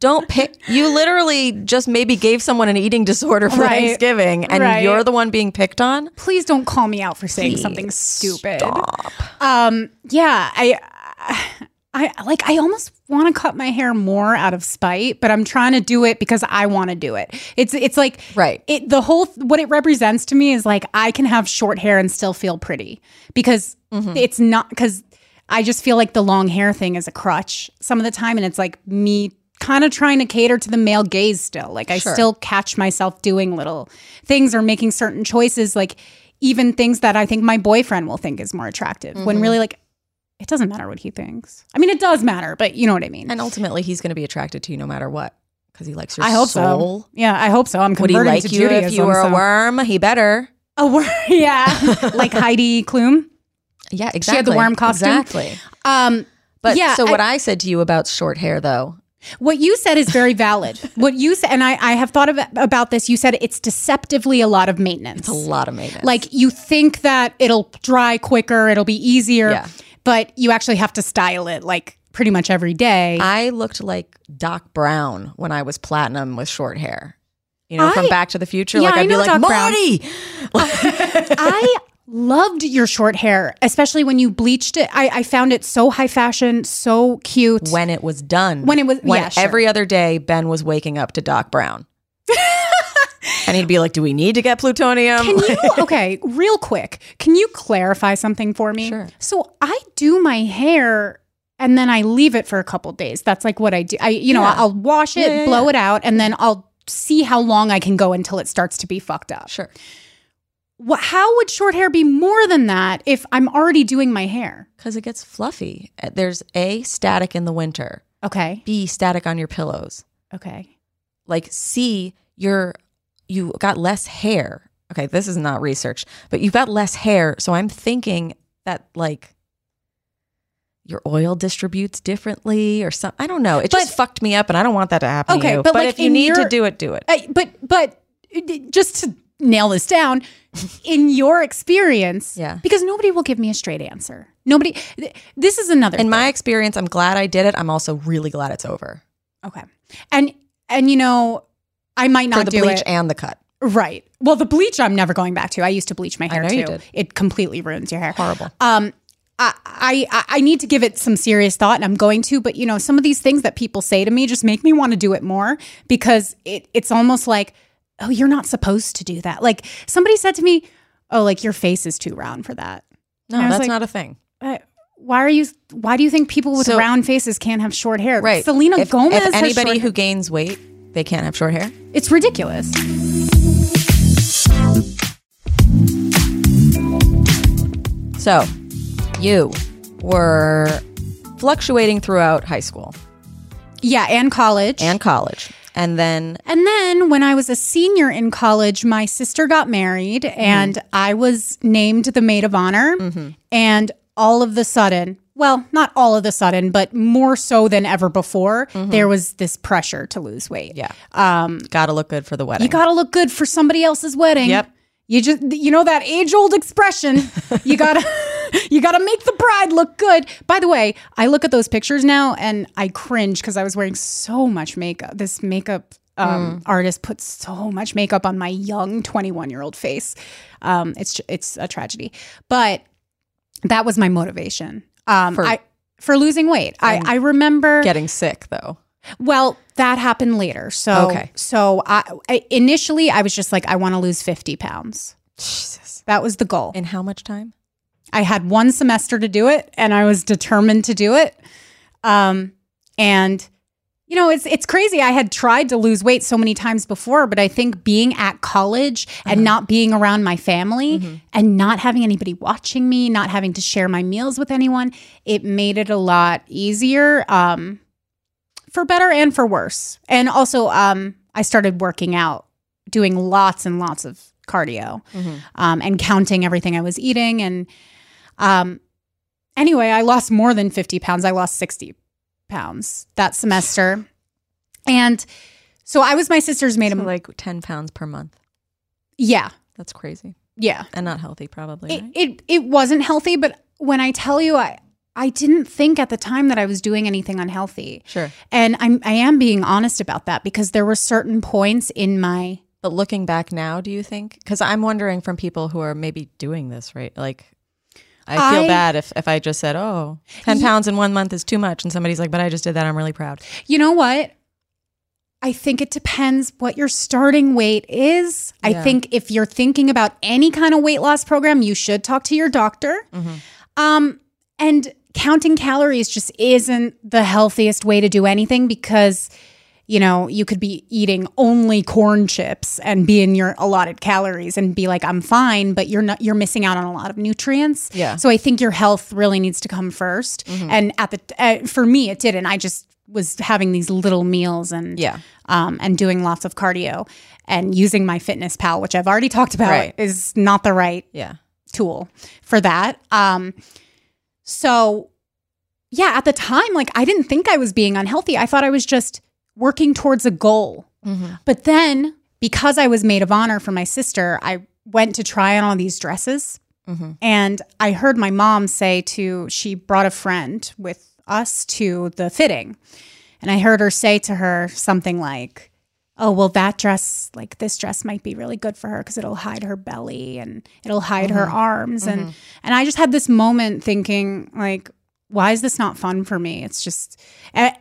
don't pick. You literally just maybe gave someone an eating disorder for Right. Thanksgiving and Right. you're the one being picked on. Please don't call me out for saying Please something stupid. Stop. Um, yeah, I, I like. I almost want to cut my hair more out of spite, but I'm trying to do it because I want to do it. It's it's like Right. It the whole what it represents to me is like I can have short hair and still feel pretty because Mm-hmm. it's not because I just feel like the long hair thing is a crutch some of the time, and it's like me kind of trying to cater to the male gaze still. Like I Sure. still catch myself doing little things or making certain choices, like even things that I think my boyfriend will think is more attractive. Mm-hmm. When really, like, it doesn't matter what he thinks. I mean, it does matter, but you know what I mean. And ultimately, he's going to be attracted to you no matter what because he likes your I hope soul. so. Yeah, I hope so. I'm Would he converting like to you Judaism. if you were so- a worm? He better. A worm, yeah, like Heidi Klum. Yeah, exactly. She had the worm costume? Exactly. Um, But yeah, so what I- I said to you about short hair, though, What you said is very valid. what you said, and I, I have thought of, about this. You said it's deceptively a lot of maintenance. it's a lot of maintenance. Like you think that it'll dry quicker, it'll be easier, Yeah. But you actually have to style it like pretty much every day. I looked like Doc Brown when I was platinum with short hair. You know, I- from Back to the Future. Yeah, like I I'd be like, Doc. Marty. I loved your short hair, especially when you bleached it. I, I found it so high fashion, so cute. when it was done. When it was- when yeah, sure. every other day Ben was waking up to Doc Brown. And he'd be like, Do we need to get plutonium? Can you okay, real quick, can you clarify something for me? Sure. So I do my hair and then I leave it for a couple days. That's like what I do. I you know, Yeah. I'll wash it, Yeah, yeah, blow it out, and then I'll see how long I can go until it starts to be fucked up. Sure. Wha- How would short hair be more than that if I'm already doing my hair? Because it gets fluffy. Uh, There's A, static in the winter. Okay. B, static on your pillows. Okay. Like C, you're you got less hair. Okay, this is not research, but you've got less hair. So I'm thinking that like your oil distributes differently or something. I don't know. It just fucked me up and I don't want that to happen Okay, to you. but, But, like, if you need your- to do it, do it. I, but but just to nail this down. In your experience, Yeah. because nobody will give me a straight answer. Nobody. th- This is another. In thing. my experience, I'm glad I did it. I'm also really glad it's over okay, and and you know, I might not for the do bleach it. and the cut. Right. Well, the bleach I'm never going back to. I used to bleach my hair know too. you did. It completely ruins your hair. Horrible. Um, I, I I need to give it some serious thought, and I'm going to. But you know, some of these things that people say to me just make me want to do it more because it it's almost like, oh, you're not supposed to do that. Like somebody said to me, oh, like your face is too round for that. No, And I was that's like, not a thing. uh, why are you? Why do you think people with So- round faces can't have short hair? Right. Selena if, Gomez. If anybody who gains weight, they can't have short hair. it's ridiculous. So, you were fluctuating throughout high school Yeah, and college. and college. And then And then when I was a senior in college, my sister got married and mm-hmm. I was named the maid of honor. Mm-hmm. And all of the sudden, well, not all of the sudden, but more so than ever before, there was this pressure to lose weight. yeah, um, gotta look good for the wedding. You got to look good for somebody else's wedding. Yep. You just you know that age old expression. You got to you got to make the bride look good. By the way, I look at those pictures now and I cringe cuz I was wearing so much makeup. This makeup um, artist put so much makeup on my young 21-year-old face. Um, it's it's a tragedy. But that was my motivation. Um, For- I for losing weight. I I remember getting sick though. well, that happened later. So, Okay. so I, I initially I was just like, I want to lose fifty pounds. Jesus. That was the goal. In how much time? I had one semester to do it, and I was determined to do it. Um, and you know, it's it's crazy. I had tried to lose weight so many times before, but I think being at college and not being around my family and not having anybody watching me, not having to share my meals with anyone, it made it a lot easier. Um, for better and for worse. And also, um, I started working out, doing lots and lots of cardio, um, and counting everything I was eating. And um, anyway, I lost more than 50 pounds. I lost 60 pounds that semester. And so I was my sister's maid So like ten pounds per month. Yeah. That's crazy Yeah. and not healthy, probably. It, right? it it wasn't healthy, but when I tell you I I didn't think at the time that I was doing anything unhealthy. Sure. And I'm I am being honest about that because there were certain points in my But looking back now, do you think? Because I'm wondering from people who are maybe doing this, right? Like, I feel I- bad if, if I just said, oh, 10 pounds in one month is too much. And somebody's like, but I just did that. I'm really proud. You know what? I think it depends what your starting weight is. I think if you're thinking about any kind of weight loss program, you should talk to your doctor. Mm-hmm. Um, and counting calories just isn't the healthiest way to do anything because you know you could be eating only corn chips and be in your allotted calories and be like i'm fine but you're not you're missing out on a lot of nutrients Yeah. Mm-hmm. so i think your health really needs to come 1st and at the uh, for me it didn't i just was having these little meals and Yeah. um, and doing lots of cardio and using MyFitnessPal which i've already talked about Right. is not the right Yeah. tool for that. Um, so yeah, at the time, like I didn't think I was being unhealthy. I thought I was just working towards a goal. Mm-hmm. But then because I was maid of honor for my sister, I went to try on all these dresses. Mm-hmm. And I heard my mom say to, she brought a friend with us to the fitting. And I heard her say to her something like, oh well that dress like this dress might be really good for her because it'll hide her belly and it'll hide her mm-hmm. arms and and i just had this moment thinking like why is this not fun for me it's just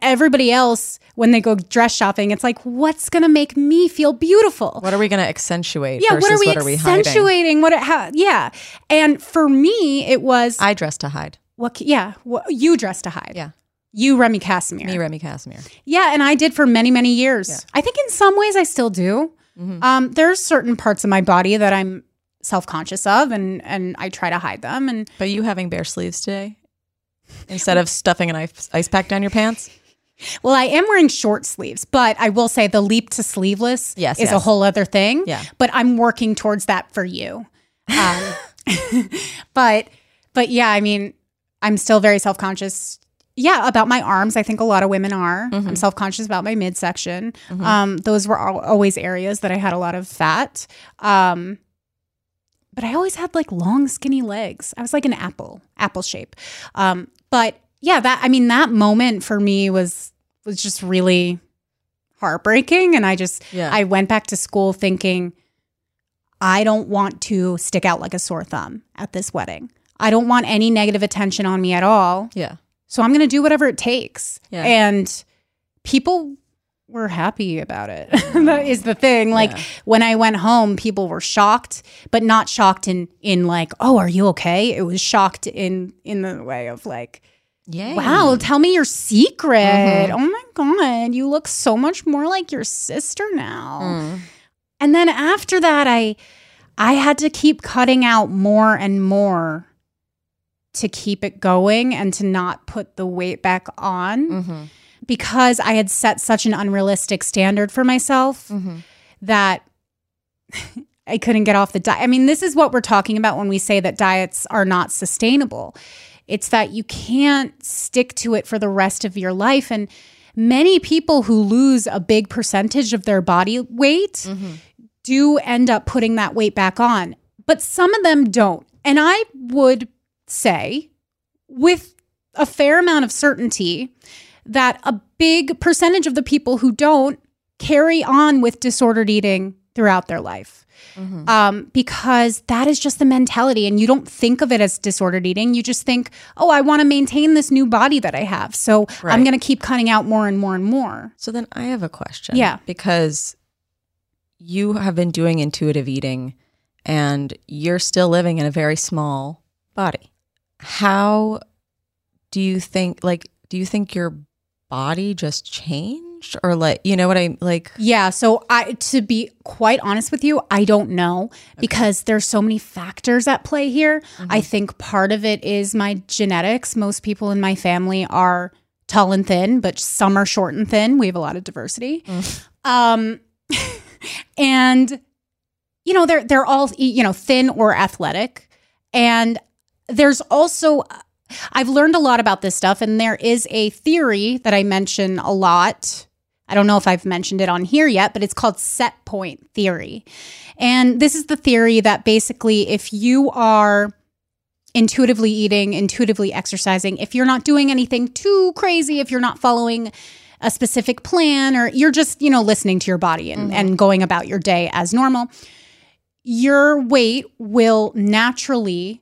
everybody else when they go dress shopping it's like what's gonna make me feel beautiful What are we going to accentuate? yeah what are we hiding? accentuating what how yeah and for me it was I dress to hide. what yeah what, you dress to hide Yeah. you Remy Kassimir Me, Remy Kassimir. yeah, and I did for many, many years. I think in some ways I still do. Mm-hmm. Um, there's certain parts of my body that I'm self conscious of, and and I try to hide them. And But you having bare sleeves today instead of stuffing an ice, ice pack down your pants? well, I am wearing short sleeves, but I will say the leap to sleeveless Yes, is a whole other thing. Yeah. but I'm working towards that for you. Um, but but yeah, I mean, I'm still very self conscious yeah, about my arms. I think a lot of women are. I'm self conscious about my midsection. Um, those were al- always areas that I had a lot of fat. Um, but I always had like long, skinny legs. I was like an apple, apple shape. Um, but yeah, that I mean, that moment for me was was just really heartbreaking. And I just Yeah. I went back to school thinking, I don't want to stick out like a sore thumb at this wedding. I don't want any negative attention on me at all. Yeah. So I'm going to do whatever it takes. Yeah. And people were happy about it. that is the thing. Like when I went home, people were shocked, but not shocked in in like, "Oh, are you okay?" It was shocked in in the way of like, Yeah. "Wow, tell me your secret." Mm-hmm. Oh my god, you look so much more like your sister now. Mm. And then after that, I I had to keep cutting out more and more to keep it going and to not put the weight back on Mm-hmm. Because I had set such an unrealistic standard for myself Mm-hmm. that I couldn't get off the diet. I mean, this is what we're talking about when we say that diets are not sustainable. It's that you can't stick to it for the rest of your life. And many people who lose a big percentage of their body weight do end up putting that weight back on, but some of them don't. And I would say, with a fair amount of certainty, that a big percentage of the people who don't carry on with disordered eating throughout their life. Um, because that is just the mentality, and you don't think of it as disordered eating. You just think, oh, I want to maintain this new body that I have. So I'm going to keep cutting out more and more and more. So then I have a question. Yeah. Because you have been doing intuitive eating and you're still living in a very small body. How do you think like do you think your body just changed or like you know what I like Yeah, so I to be quite honest with you, I don't know because there's so many factors at play here. I think part of it is my genetics. Most people in my family are tall and thin, but some are short and thin. We have a lot of diversity. Um and you know, they're they're all you know, thin or athletic. And there's also I've learned a lot about this stuff, and there is a theory that I mention a lot. I don't know if I've mentioned it on here yet, but it's called set point theory. And this is the theory that basically, if you are intuitively eating, intuitively exercising, if you're not doing anything too crazy, if you're not following a specific plan, or you're just, you know, listening to your body and, mm-hmm. and going about your day as normal, your weight will naturally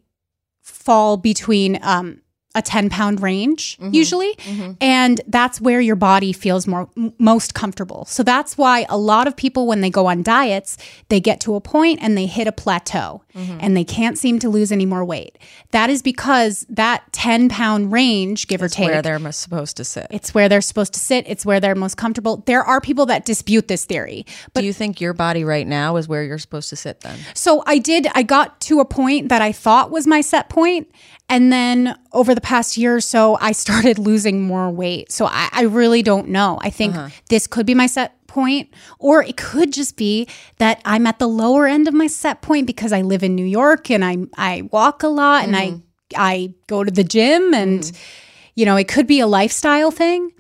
fall between um, a 10 pound range mm-hmm. usually. Mm-hmm. And that's where your body feels more m- most comfortable. So that's why a lot of people when they go on diets they get to a point and they hit a plateau mm-hmm. and they can't seem to lose any more weight. That is because that 10 pound range give or take where they're supposed to sit? it's where they're supposed to sit. It's where they're most comfortable. There are people that dispute this theory do you think your body right now is where you're supposed to sit then? So I did, I got to a point that I thought was my set point, And then over the past year or so, I started losing more weight. So I, I really don't know. I think uh-huh. this could be my set point, or it could just be that I'm at the lower end of my set point because I live in New York and I I walk a lot and I mm-hmm. I go to the gym and mm. you know, it could be a lifestyle thing.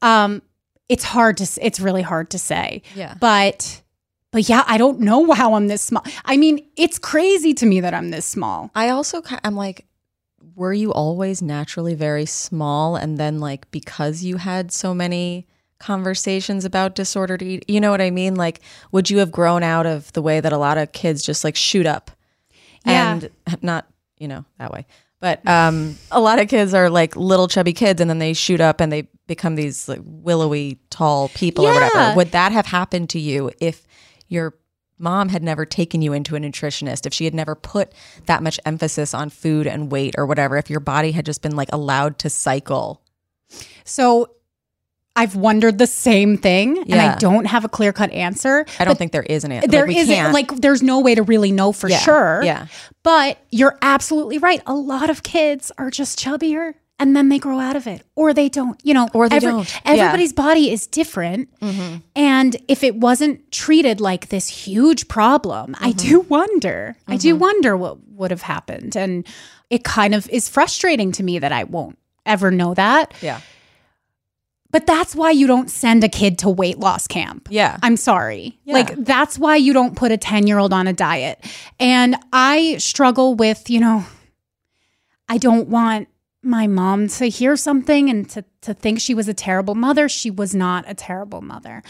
Um it's hard to it's really hard to say. Yeah. But but yeah, I don't know how I'm this small. I mean, it's crazy to me that I'm this small. I also I'm like, were you always naturally very small, and then like because you had so many conversations about disordered eat, you know what I mean? Like, would you have grown out of the way that a lot of kids just like shoot up, Yeah. and not you know that way, but um, a lot of kids are like little chubby kids, and then they shoot up and they become these like willowy tall people or whatever. Would that have happened to you if your mom had never taken you into a nutritionist, if she had never put that much emphasis on food and weight or whatever, if your body had just been like allowed to cycle. So I've wondered the same thing and I don't have a clear cut answer. I don't think there is an answer. There like, isn't. can't- like there's no way to really know for Yeah, sure. yeah. But you're absolutely right. A lot of kids are just chubbier and then they grow out of it or they don't, you know, Or they don't. Yeah. Mm-hmm. Everybody's body is different. And if it wasn't treated like this huge problem, I Mm-hmm. do wonder. I do wonder what would have happened. And it kind of is frustrating to me that I won't ever know that. Yeah. But that's why you don't send a kid to weight loss camp. Yeah. I'm sorry. Yeah. Like, that's why you don't put a 10 year old on a diet. And I struggle with, you know, I don't want my mom to hear something and to, to think she was a terrible mother. She was not a terrible mother.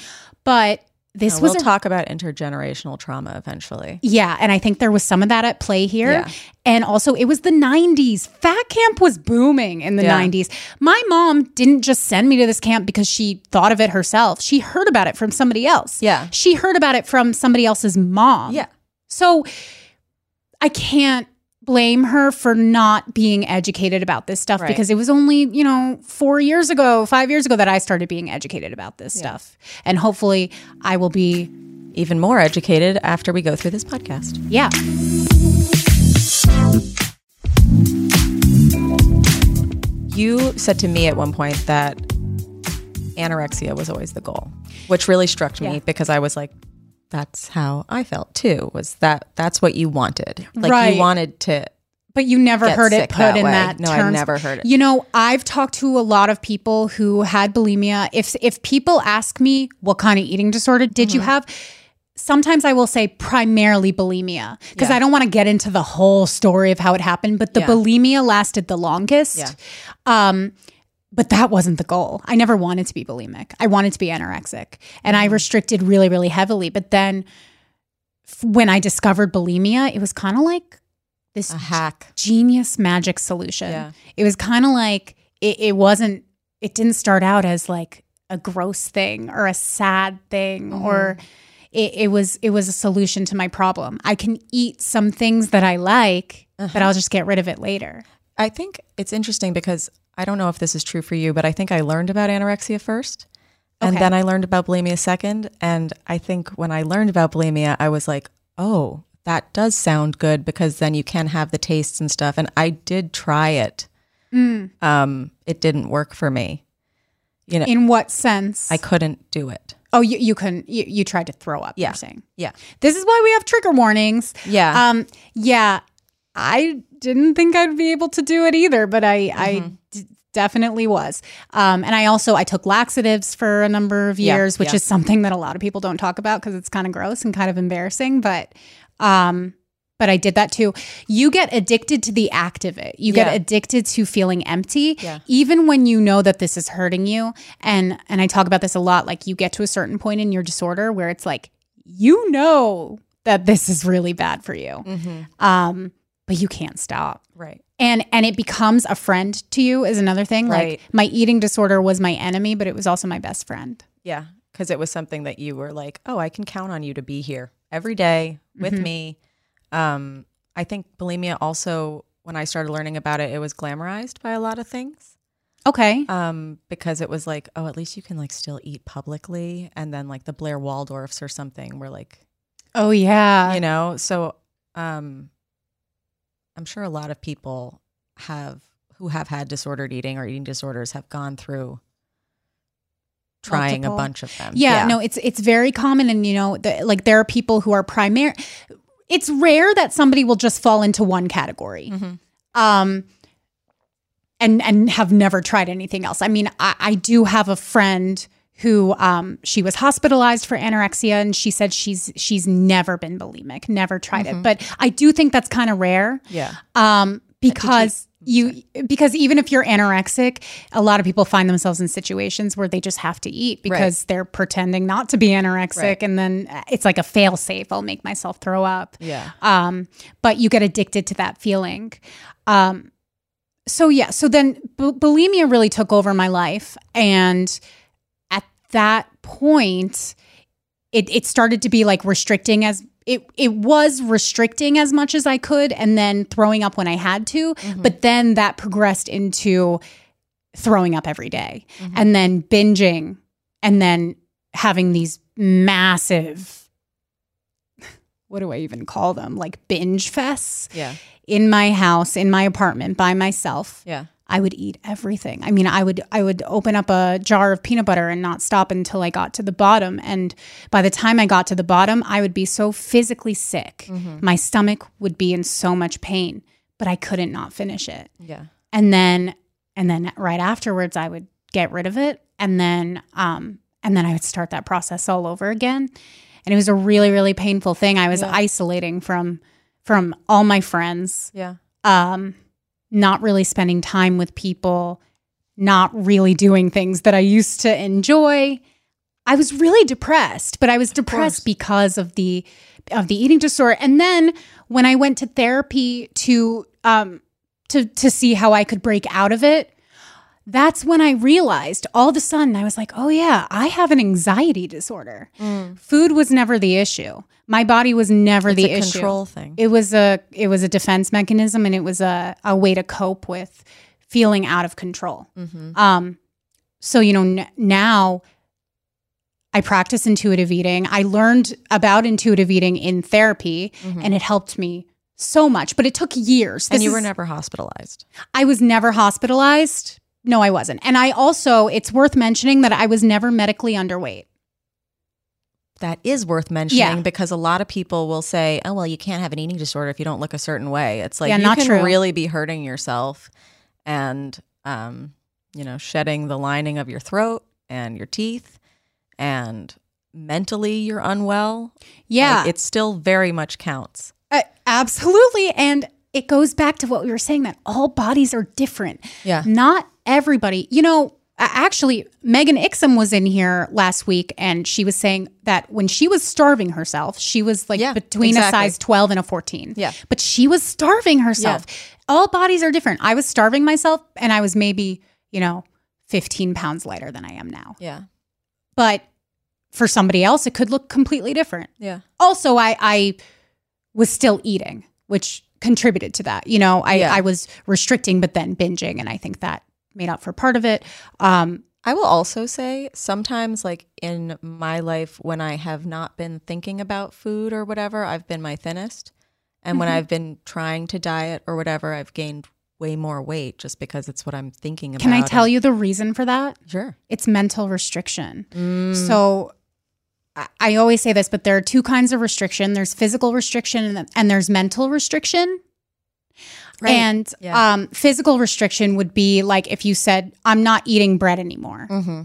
But this And was we'll a talk about intergenerational trauma eventually. yeah, and I think there was some of that at play here. Yeah. And also, it was the 90s. Fat camp was booming in the Yeah. 90s. My mom didn't just send me to this camp because she thought of it herself. She heard about it from somebody else. Yeah. She heard about it from somebody else's mom. Yeah. So I can't blame her for not being educated about this stuff Right. because it was only, you know, 4 years ago, 5 years ago that I started being educated about this stuff. And hopefully I will be Even more educated after we go through this podcast. yeah. You said to me at one point that anorexia was always the goal, which really struck me Yeah. because I was like, that's how I felt too. Was that that's what you wanted? Like Right. you wanted to But you never heard it put that in way. that No, I terms. never heard it. You know, I've talked to a lot of people who had bulimia. If if people ask me what kind of eating disorder did you Mm-hmm. have, sometimes I will say primarily bulimia because Yeah. I don't want to get into the whole story of how it happened. But the Yeah. bulimia lasted the longest. Yeah. Um, but that wasn't the goal. I never wanted to be bulimic. I wanted to be anorexic, and Mm-hmm. I restricted really, really heavily. But then, f- when I discovered bulimia, it was kind of like this a hack. genius magic solution. Yeah. It was kind of like it, it wasn't. It didn't start out as like a gross thing or a sad thing or. It, it was it was a solution to my problem. I can eat some things that I like, but I'll just get rid of it later. I think it's interesting because I don't know if this is true for you, but I think I learned about anorexia first. And then I learned about bulimia second. And I think when I learned about bulimia, I was like, oh, that does sound good because then you can have the tastes and stuff. And I did try it. Um, it didn't work for me. You know, In what sense? I couldn't do it. oh, you you couldn't. You, you tried to throw up. Yeah. You're saying Yeah. this is why we have trigger warnings. Yeah. Um. Yeah. I didn't think I'd be able to do it either, but I I Mm-hmm. d- definitely was. Um. And I also I took laxatives for a number of Yeah, years, which yeah. is something that a lot of people don't talk about because it's kind of gross and kind of embarrassing. But um. But I did that too. You get addicted to the act of it. You Yeah. get addicted to feeling empty, Yeah. even when you know that this is hurting you. And and I talk about this a lot. Like you get to a certain point in your disorder where it's like you know that this is really bad for you, um, but you can't stop. right. And and it becomes a friend to you is another thing. Right. Like my eating disorder was my enemy, but it was also my best friend. Yeah. Because it was something that you were like, oh, I can count on you to be here every day with me. Um, I think bulimia also, when I started learning about it, it was glamorized by a lot of things. Okay. Um, because it was like, oh, at least you can like still eat publicly. And then like the Blair Waldorfs or something were like, Oh yeah. you know, so um, I'm sure a lot of people have who have had disordered eating or eating disorders have gone through trying Multiple. a bunch of them. Yeah, no, it's it's very common, and you know, the, like there are people who are primary. It's rare that somebody will just fall into one category, Mm-hmm. um, and and have never tried anything else. I mean, I, I do have a friend who um, she was hospitalized for anorexia, and she said she's she's never been bulimic, never tried it. But I do think that's kind of rare. Mm-hmm. Yeah. Um, because you because even if you're anorexic, a lot of people find themselves in situations where they just have to eat because they're pretending not to be anorexic Right. and then it's like a fail safe. I'll make myself throw up. Yeah. Um, but you get addicted to that feeling. Um, so yeah, so then bu- bulimia really took over my life and that point it it started to be like restricting as it it was restricting as much as I could and then throwing up when I had to mm-hmm. but then that progressed into throwing up every day mm-hmm. and then binging and then having these massive what do I even call them like binge fests Yeah. in my house in my apartment by myself Yeah. I would eat everything. I mean, I would I would open up a jar of peanut butter and not stop until I got to the bottom. And by the time I got to the bottom, I would be so physically sick. My stomach would be in so much pain, but I couldn't not finish it. Yeah. And then and then right afterwards I would get rid of it and then um and then I would start that process all over again. And it was a really really painful thing. I was isolating from from all my friends Yeah. um, not really spending time with people, not really doing things that I used to enjoy. I was really depressed, but I was depressed because of the of the eating disorder. And then when I went to therapy to um to to see how I could break out of it, that's when I realized all of a sudden I was like, oh yeah, I have an anxiety disorder. Food was never the issue. My body was never It's the issue. control thing. It was a it was a defense mechanism and it was a, a way to cope with feeling out of control. Mm-hmm. Um, so you know n- now I practice intuitive eating. I learned about intuitive eating in therapy, and it helped me so much. But it took years. Mm-hmm. and you were is- never hospitalized. I was never hospitalized. No, I wasn't. And I also, it's worth mentioning that I was never medically underweight. That is worth mentioning Yeah. because a lot of people will say, "Oh, well, you can't have an eating disorder if you don't look a certain way." It's like Yeah, you not can true. really be hurting yourself and um, you know, shedding the lining of your throat and your teeth and mentally you're unwell. Yeah. Like, it still very much counts. Uh, absolutely. And it goes back to what we were saying that all bodies are different. Yeah. Not everybody. You know, actually, Megan Ixom was in here last week and she was saying that when she was starving herself, she was like Yeah, between a size 12 and a 14. Yeah. But she was starving herself. All bodies are different. I was starving myself and I was maybe, you know, 15 pounds lighter than I am now. Yeah. But for somebody else, it could look completely different Yeah. also I I was still eating, which contributed to that. You know, I Yeah. I was restricting but then binging and I think that made up for part of it. Um I will also say sometimes, like in my life, when I have not been thinking about food or whatever, I've been my thinnest. And when I've been trying to diet or whatever, I've gained way more weight just because it's what I'm thinking about. can I tell you the reason for that? Sure. It's mental restriction. So I, always say this, but there are two kinds of restriction. There's physical restriction and there's mental restriction. Right. And Yeah. um, physical restriction would be like if you said, I'm not eating bread anymore. Mm-hmm.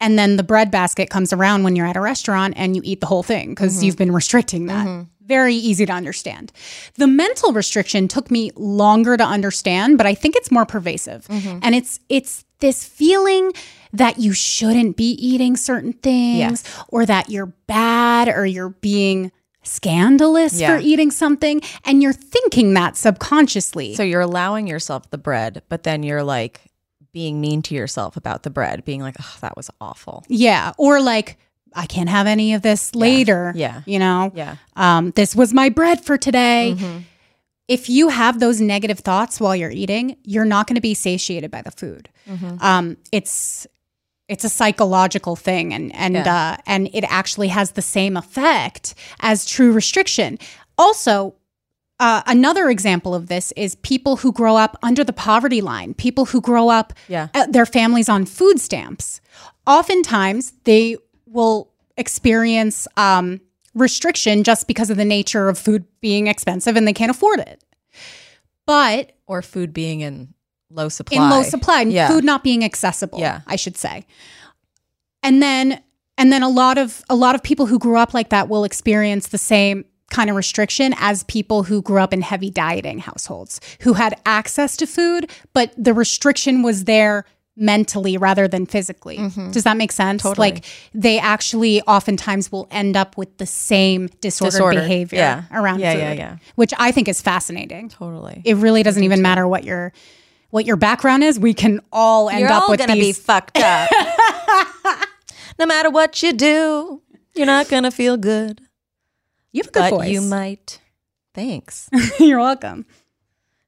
And then the bread basket comes around when you're at a restaurant and you eat the whole thing because Mm-hmm. you've been restricting that. Very easy to understand. The mental restriction took me longer to understand, but I think it's more pervasive. Mm-hmm. And it's it's this feeling that you shouldn't be eating certain things Yes. or that you're bad or you're being scandalous Yeah. for eating something and you're thinking that subconsciously. So you're allowing yourself the bread, but then you're like being mean to yourself about the bread, being like, oh, that was awful. yeah, or like I can't have any of this later. Yeah. You know? Yeah. um, this was my bread for today. Mm-hmm. If you have those negative thoughts while you're eating, you're not going to be satiated by the food. Mm-hmm. Um, it's it's a psychological thing, and and Yeah. uh, and it actually has the same effect as true restriction. Also. Uh, another example of this is people who grow up under the poverty line, people who grow up, Yeah. uh, their families on food stamps. Oftentimes, they will experience um, restriction just because of the nature of food being expensive and they can't afford it. But Or food being in low supply. in low supply, Yeah. food not being accessible, Yeah. I should say. And then and then a lot of a lot of people who grew up like that will experience the same kind of restriction as people who grew up in heavy dieting households who had access to food, but the restriction was there mentally rather than physically. Does that make sense? Mm-hmm. Totally. Like they actually oftentimes will end up with the same disordered Disorder. behavior Yeah. around Yeah, food, yeah, yeah. which I think is fascinating. Totally. It really doesn't even matter what your what your background is. We can all end You're up all with gonna these. be fucked up. no matter what you do, you're not gonna feel good. you have a good but voice. you might. Thanks. You're welcome.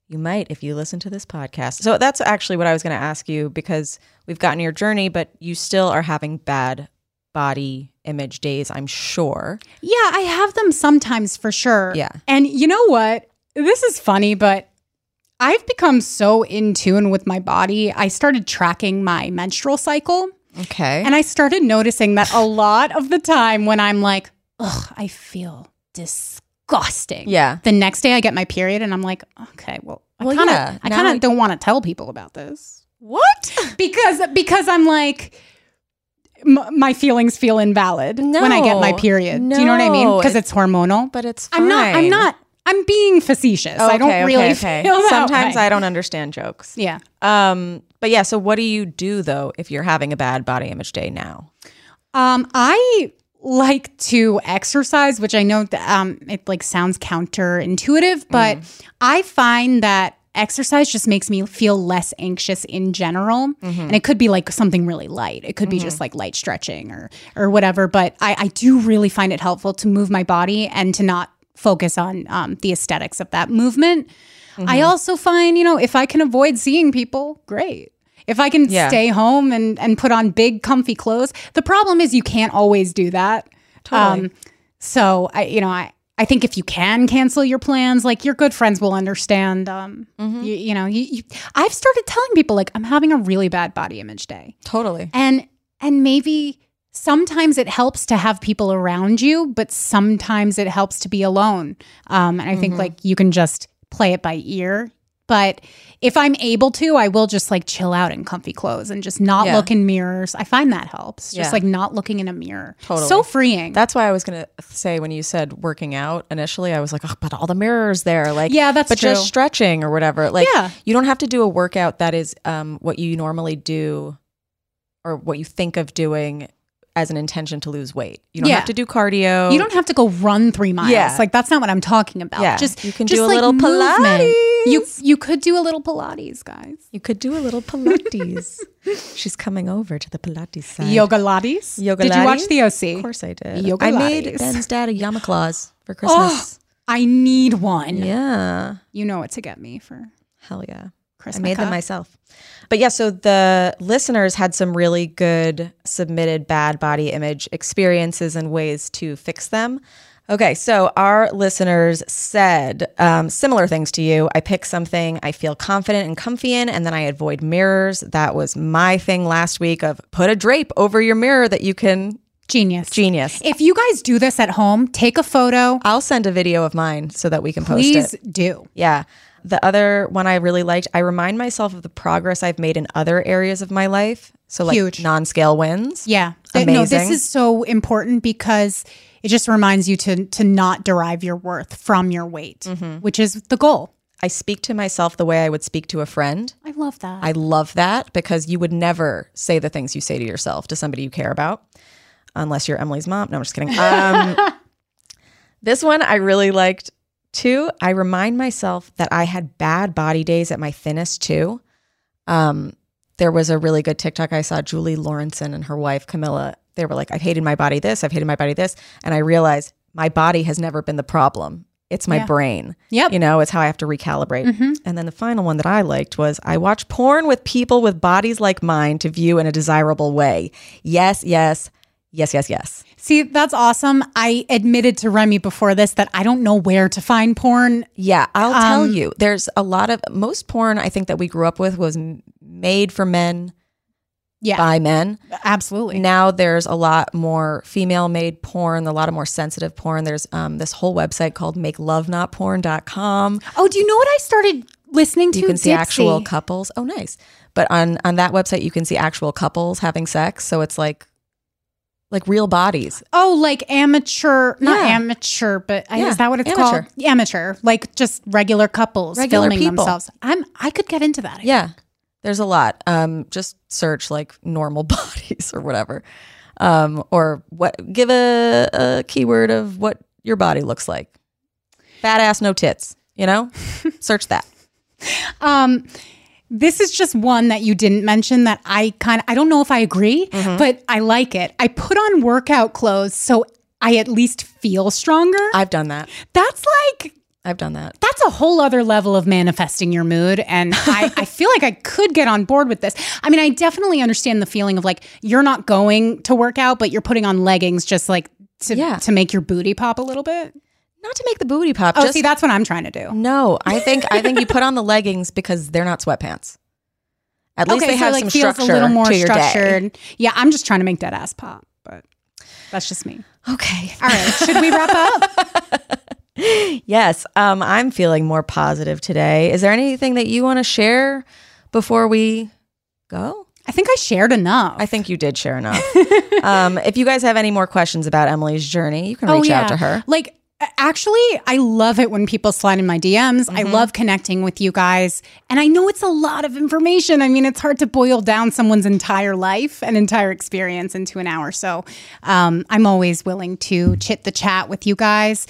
You might if you listen to this podcast. So that's actually what I was going to ask you because we've gotten your journey, but you still are having bad body image days, I'm sure. Yeah, I have them sometimes for sure. Yeah. And you know what? This is funny, but I've become so in tune with my body. I started tracking my menstrual cycle Okay. and I started noticing that a lot of the time when I'm like, ugh, I feel disgusting. Yeah. The next day I get my period and I'm like, okay, well, I Well, kind of yeah, I kind I- of don't want to tell people about this. What? because because I'm like m- my feelings feel invalid when I get my No. period. Do you know what I mean? Because it- it's hormonal. But it's I'm not. I'm not. I'm being facetious. I don't Okay, really okay, okay. feel that Sometimes way. I don't understand jokes. Yeah. Um, but yeah, so what do you do though if you're having a bad body image day now? Um, I like to exercise, which I know that, um, it like sounds counterintuitive, but I find that exercise just makes me feel less anxious in general. And it could be like something really light. It could be just like light stretching or or whatever. But I, I do really find it helpful to move my body and to not focus on um, the aesthetics of that movement. I also find, you know, if I can avoid seeing people, great. If I can Yeah. stay home and, and put on big, comfy clothes, the problem is you can't always do that. Totally. so I, you know, I, I think if you can cancel your plans, like your good friends will understand. Um, Mm-hmm. you, you know, you, you, I've started telling people like I'm having a really bad body image day, Totally. and and maybe sometimes it helps to have people around you, but sometimes it helps to be alone. Um, and I think like you can just play it by ear. But if I'm able to, I will just like chill out in comfy clothes and just not Yeah. look in mirrors. I find that helps. Just Yeah. like not looking in a mirror. Totally. So freeing. That's why I was gonna say when you said working out initially, I was like, oh, but all the mirrors there, like, Yeah, that's but true. just stretching or whatever. Like, Yeah. you don't have to do a workout that is um, what you normally do, or what you think of doing as an intention to lose weight. You don't Yeah. have to do cardio. You don't have to go run three miles. Yeah. Like that's not what I'm talking about. Yeah. Just You can just do a like little movement. You Pilates. you could do a little Pilates, guys. You could do a little Pilates. She's coming over to the Pilates side. Yoga Lattes. Yoga Did you watch the OC? Of course I did. Yoga Lattes. I made Ben's dad a Yama Claus for Oh, Christmas. I need one. yeah. You know what to get me for Hell yeah. Christmas. I made them myself. But yeah, so the listeners had some really good submitted bad body image experiences and ways to fix them. Okay, so our listeners said um, similar things to you. I pick something I feel confident and comfy in, and then I avoid mirrors. That was my thing last week of put a drape over your mirror that you can. Genius. Genius. If you guys do this at home, take a photo. I'll send a video of mine so that we can post Please it. do. Yeah. The other one I really liked, I remind myself of the progress I've made in other areas of my life. So, like Huge. non scale wins. Yeah. Th- No, this is so important because it just reminds you to to not derive your worth from your weight, Mm-hmm. which is the goal. I speak to myself the way I would speak to a friend. I love that. I love that because you would never say the things you say to yourself to somebody you care about, unless you're Emily's mom. No, I'm just kidding. Um, this one I really liked too. I remind myself that I had bad body days at my thinnest too. Um, there was a really good TikTok I saw, Julie Lawrenson and her wife Camilla. They were like, I've hated my body this, I've hated my body this. And I realized my body has never been the problem. It's my Yeah. brain. Yep. You know, it's how I have to recalibrate. And then the final one that I liked was I watch porn with people with bodies like mine to view in a desirable way. Yes, yes, yes, yes, yes. See, that's awesome. I admitted to Remy before this that I don't know where to find porn. Yeah, I'll tell Um, you. There's a lot of most porn I think that we grew up with was made for men Yeah, by men. absolutely. Now there's a lot more female made porn, a lot of more sensitive porn. There's um, this whole website called makelovenotporn.com. oh, do you know what I started listening to? You can see Dipsea. actual couples. Oh, nice. But on on that website you can see actual couples having sex, so it's like like real bodies. Oh, like amateur, not Yeah. amateur, but I Yeah, is that what it's amateur. called? Amateur, like just regular couples Regular filming people. themselves. I'm I could get into that. Yeah. There's a lot. Um, just search like normal bodies or whatever. Um, or what give a, a keyword of what your body looks like. Fat ass, no tits, you know? search that. Um, this is just one that you didn't mention that I kind of I don't know if I agree, Mm-hmm. but I like it. I put on workout clothes so I at least feel stronger. I've done that. That's like I've done that. that's a whole other level of manifesting your mood. And I, I feel like I could get on board with this. I mean, I definitely understand the feeling of like you're not going to work out, but you're putting on leggings just like to, Yeah. to make your booty pop a little bit. Not to make the booty pop. Oh, just, see, that's what I'm trying to do. no, I think I think you put on the leggings because they're not sweatpants. At least okay, they so have like some feels structure a little more to your day. structured. Yeah, I'm just trying to make dead ass pop, but that's just me. Okay. All right, should we wrap up? Yes, um, I'm feeling more positive today. Is there anything that you want to share before we go. I think I shared enough. I think you did share enough. um, if you guys have any more questions about Emily's journey, you can Oh, reach out to her. Like, actually, I love it when people slide in my DMs. Mm-hmm. I love connecting with you guys. And I know it's a lot of information. I mean, it's hard to boil down someone's entire life and entire experience into an hour. So um, I'm always willing to chit the chat with you guys.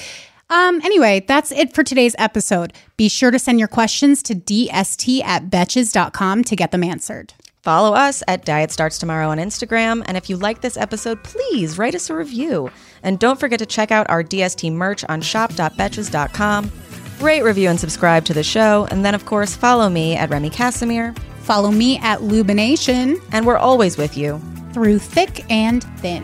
Um, anyway, that's it for today's episode. Be sure to send your questions to dst at betches.com to get them answered. Follow us at Diet Starts Tomorrow on Instagram. And if you like this episode, please write us a review. And don't forget to check out our DST merch on shop.betches.com. Rate, review, and subscribe to the show. And then, of course, follow me at Remy Kassimir. Follow me at Lubination And we're always with you. through thick and thin.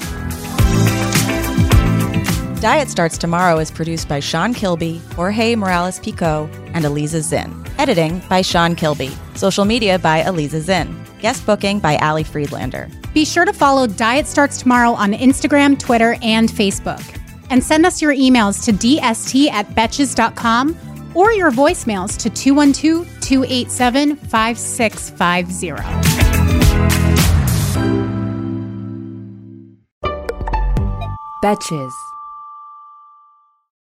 Diet Starts Tomorrow is produced by Sean Kilby, Jorge Morales Pico, and Eliza Zinn. Editing by Sean Kilby. Social media by Eliza Zinn. Guest booking by Ali Friedlander. Be sure to follow Diet Starts Tomorrow on Instagram, Twitter, and Facebook. And send us your emails to dst at betches.com or your voicemails to 212 287 5650. Betches.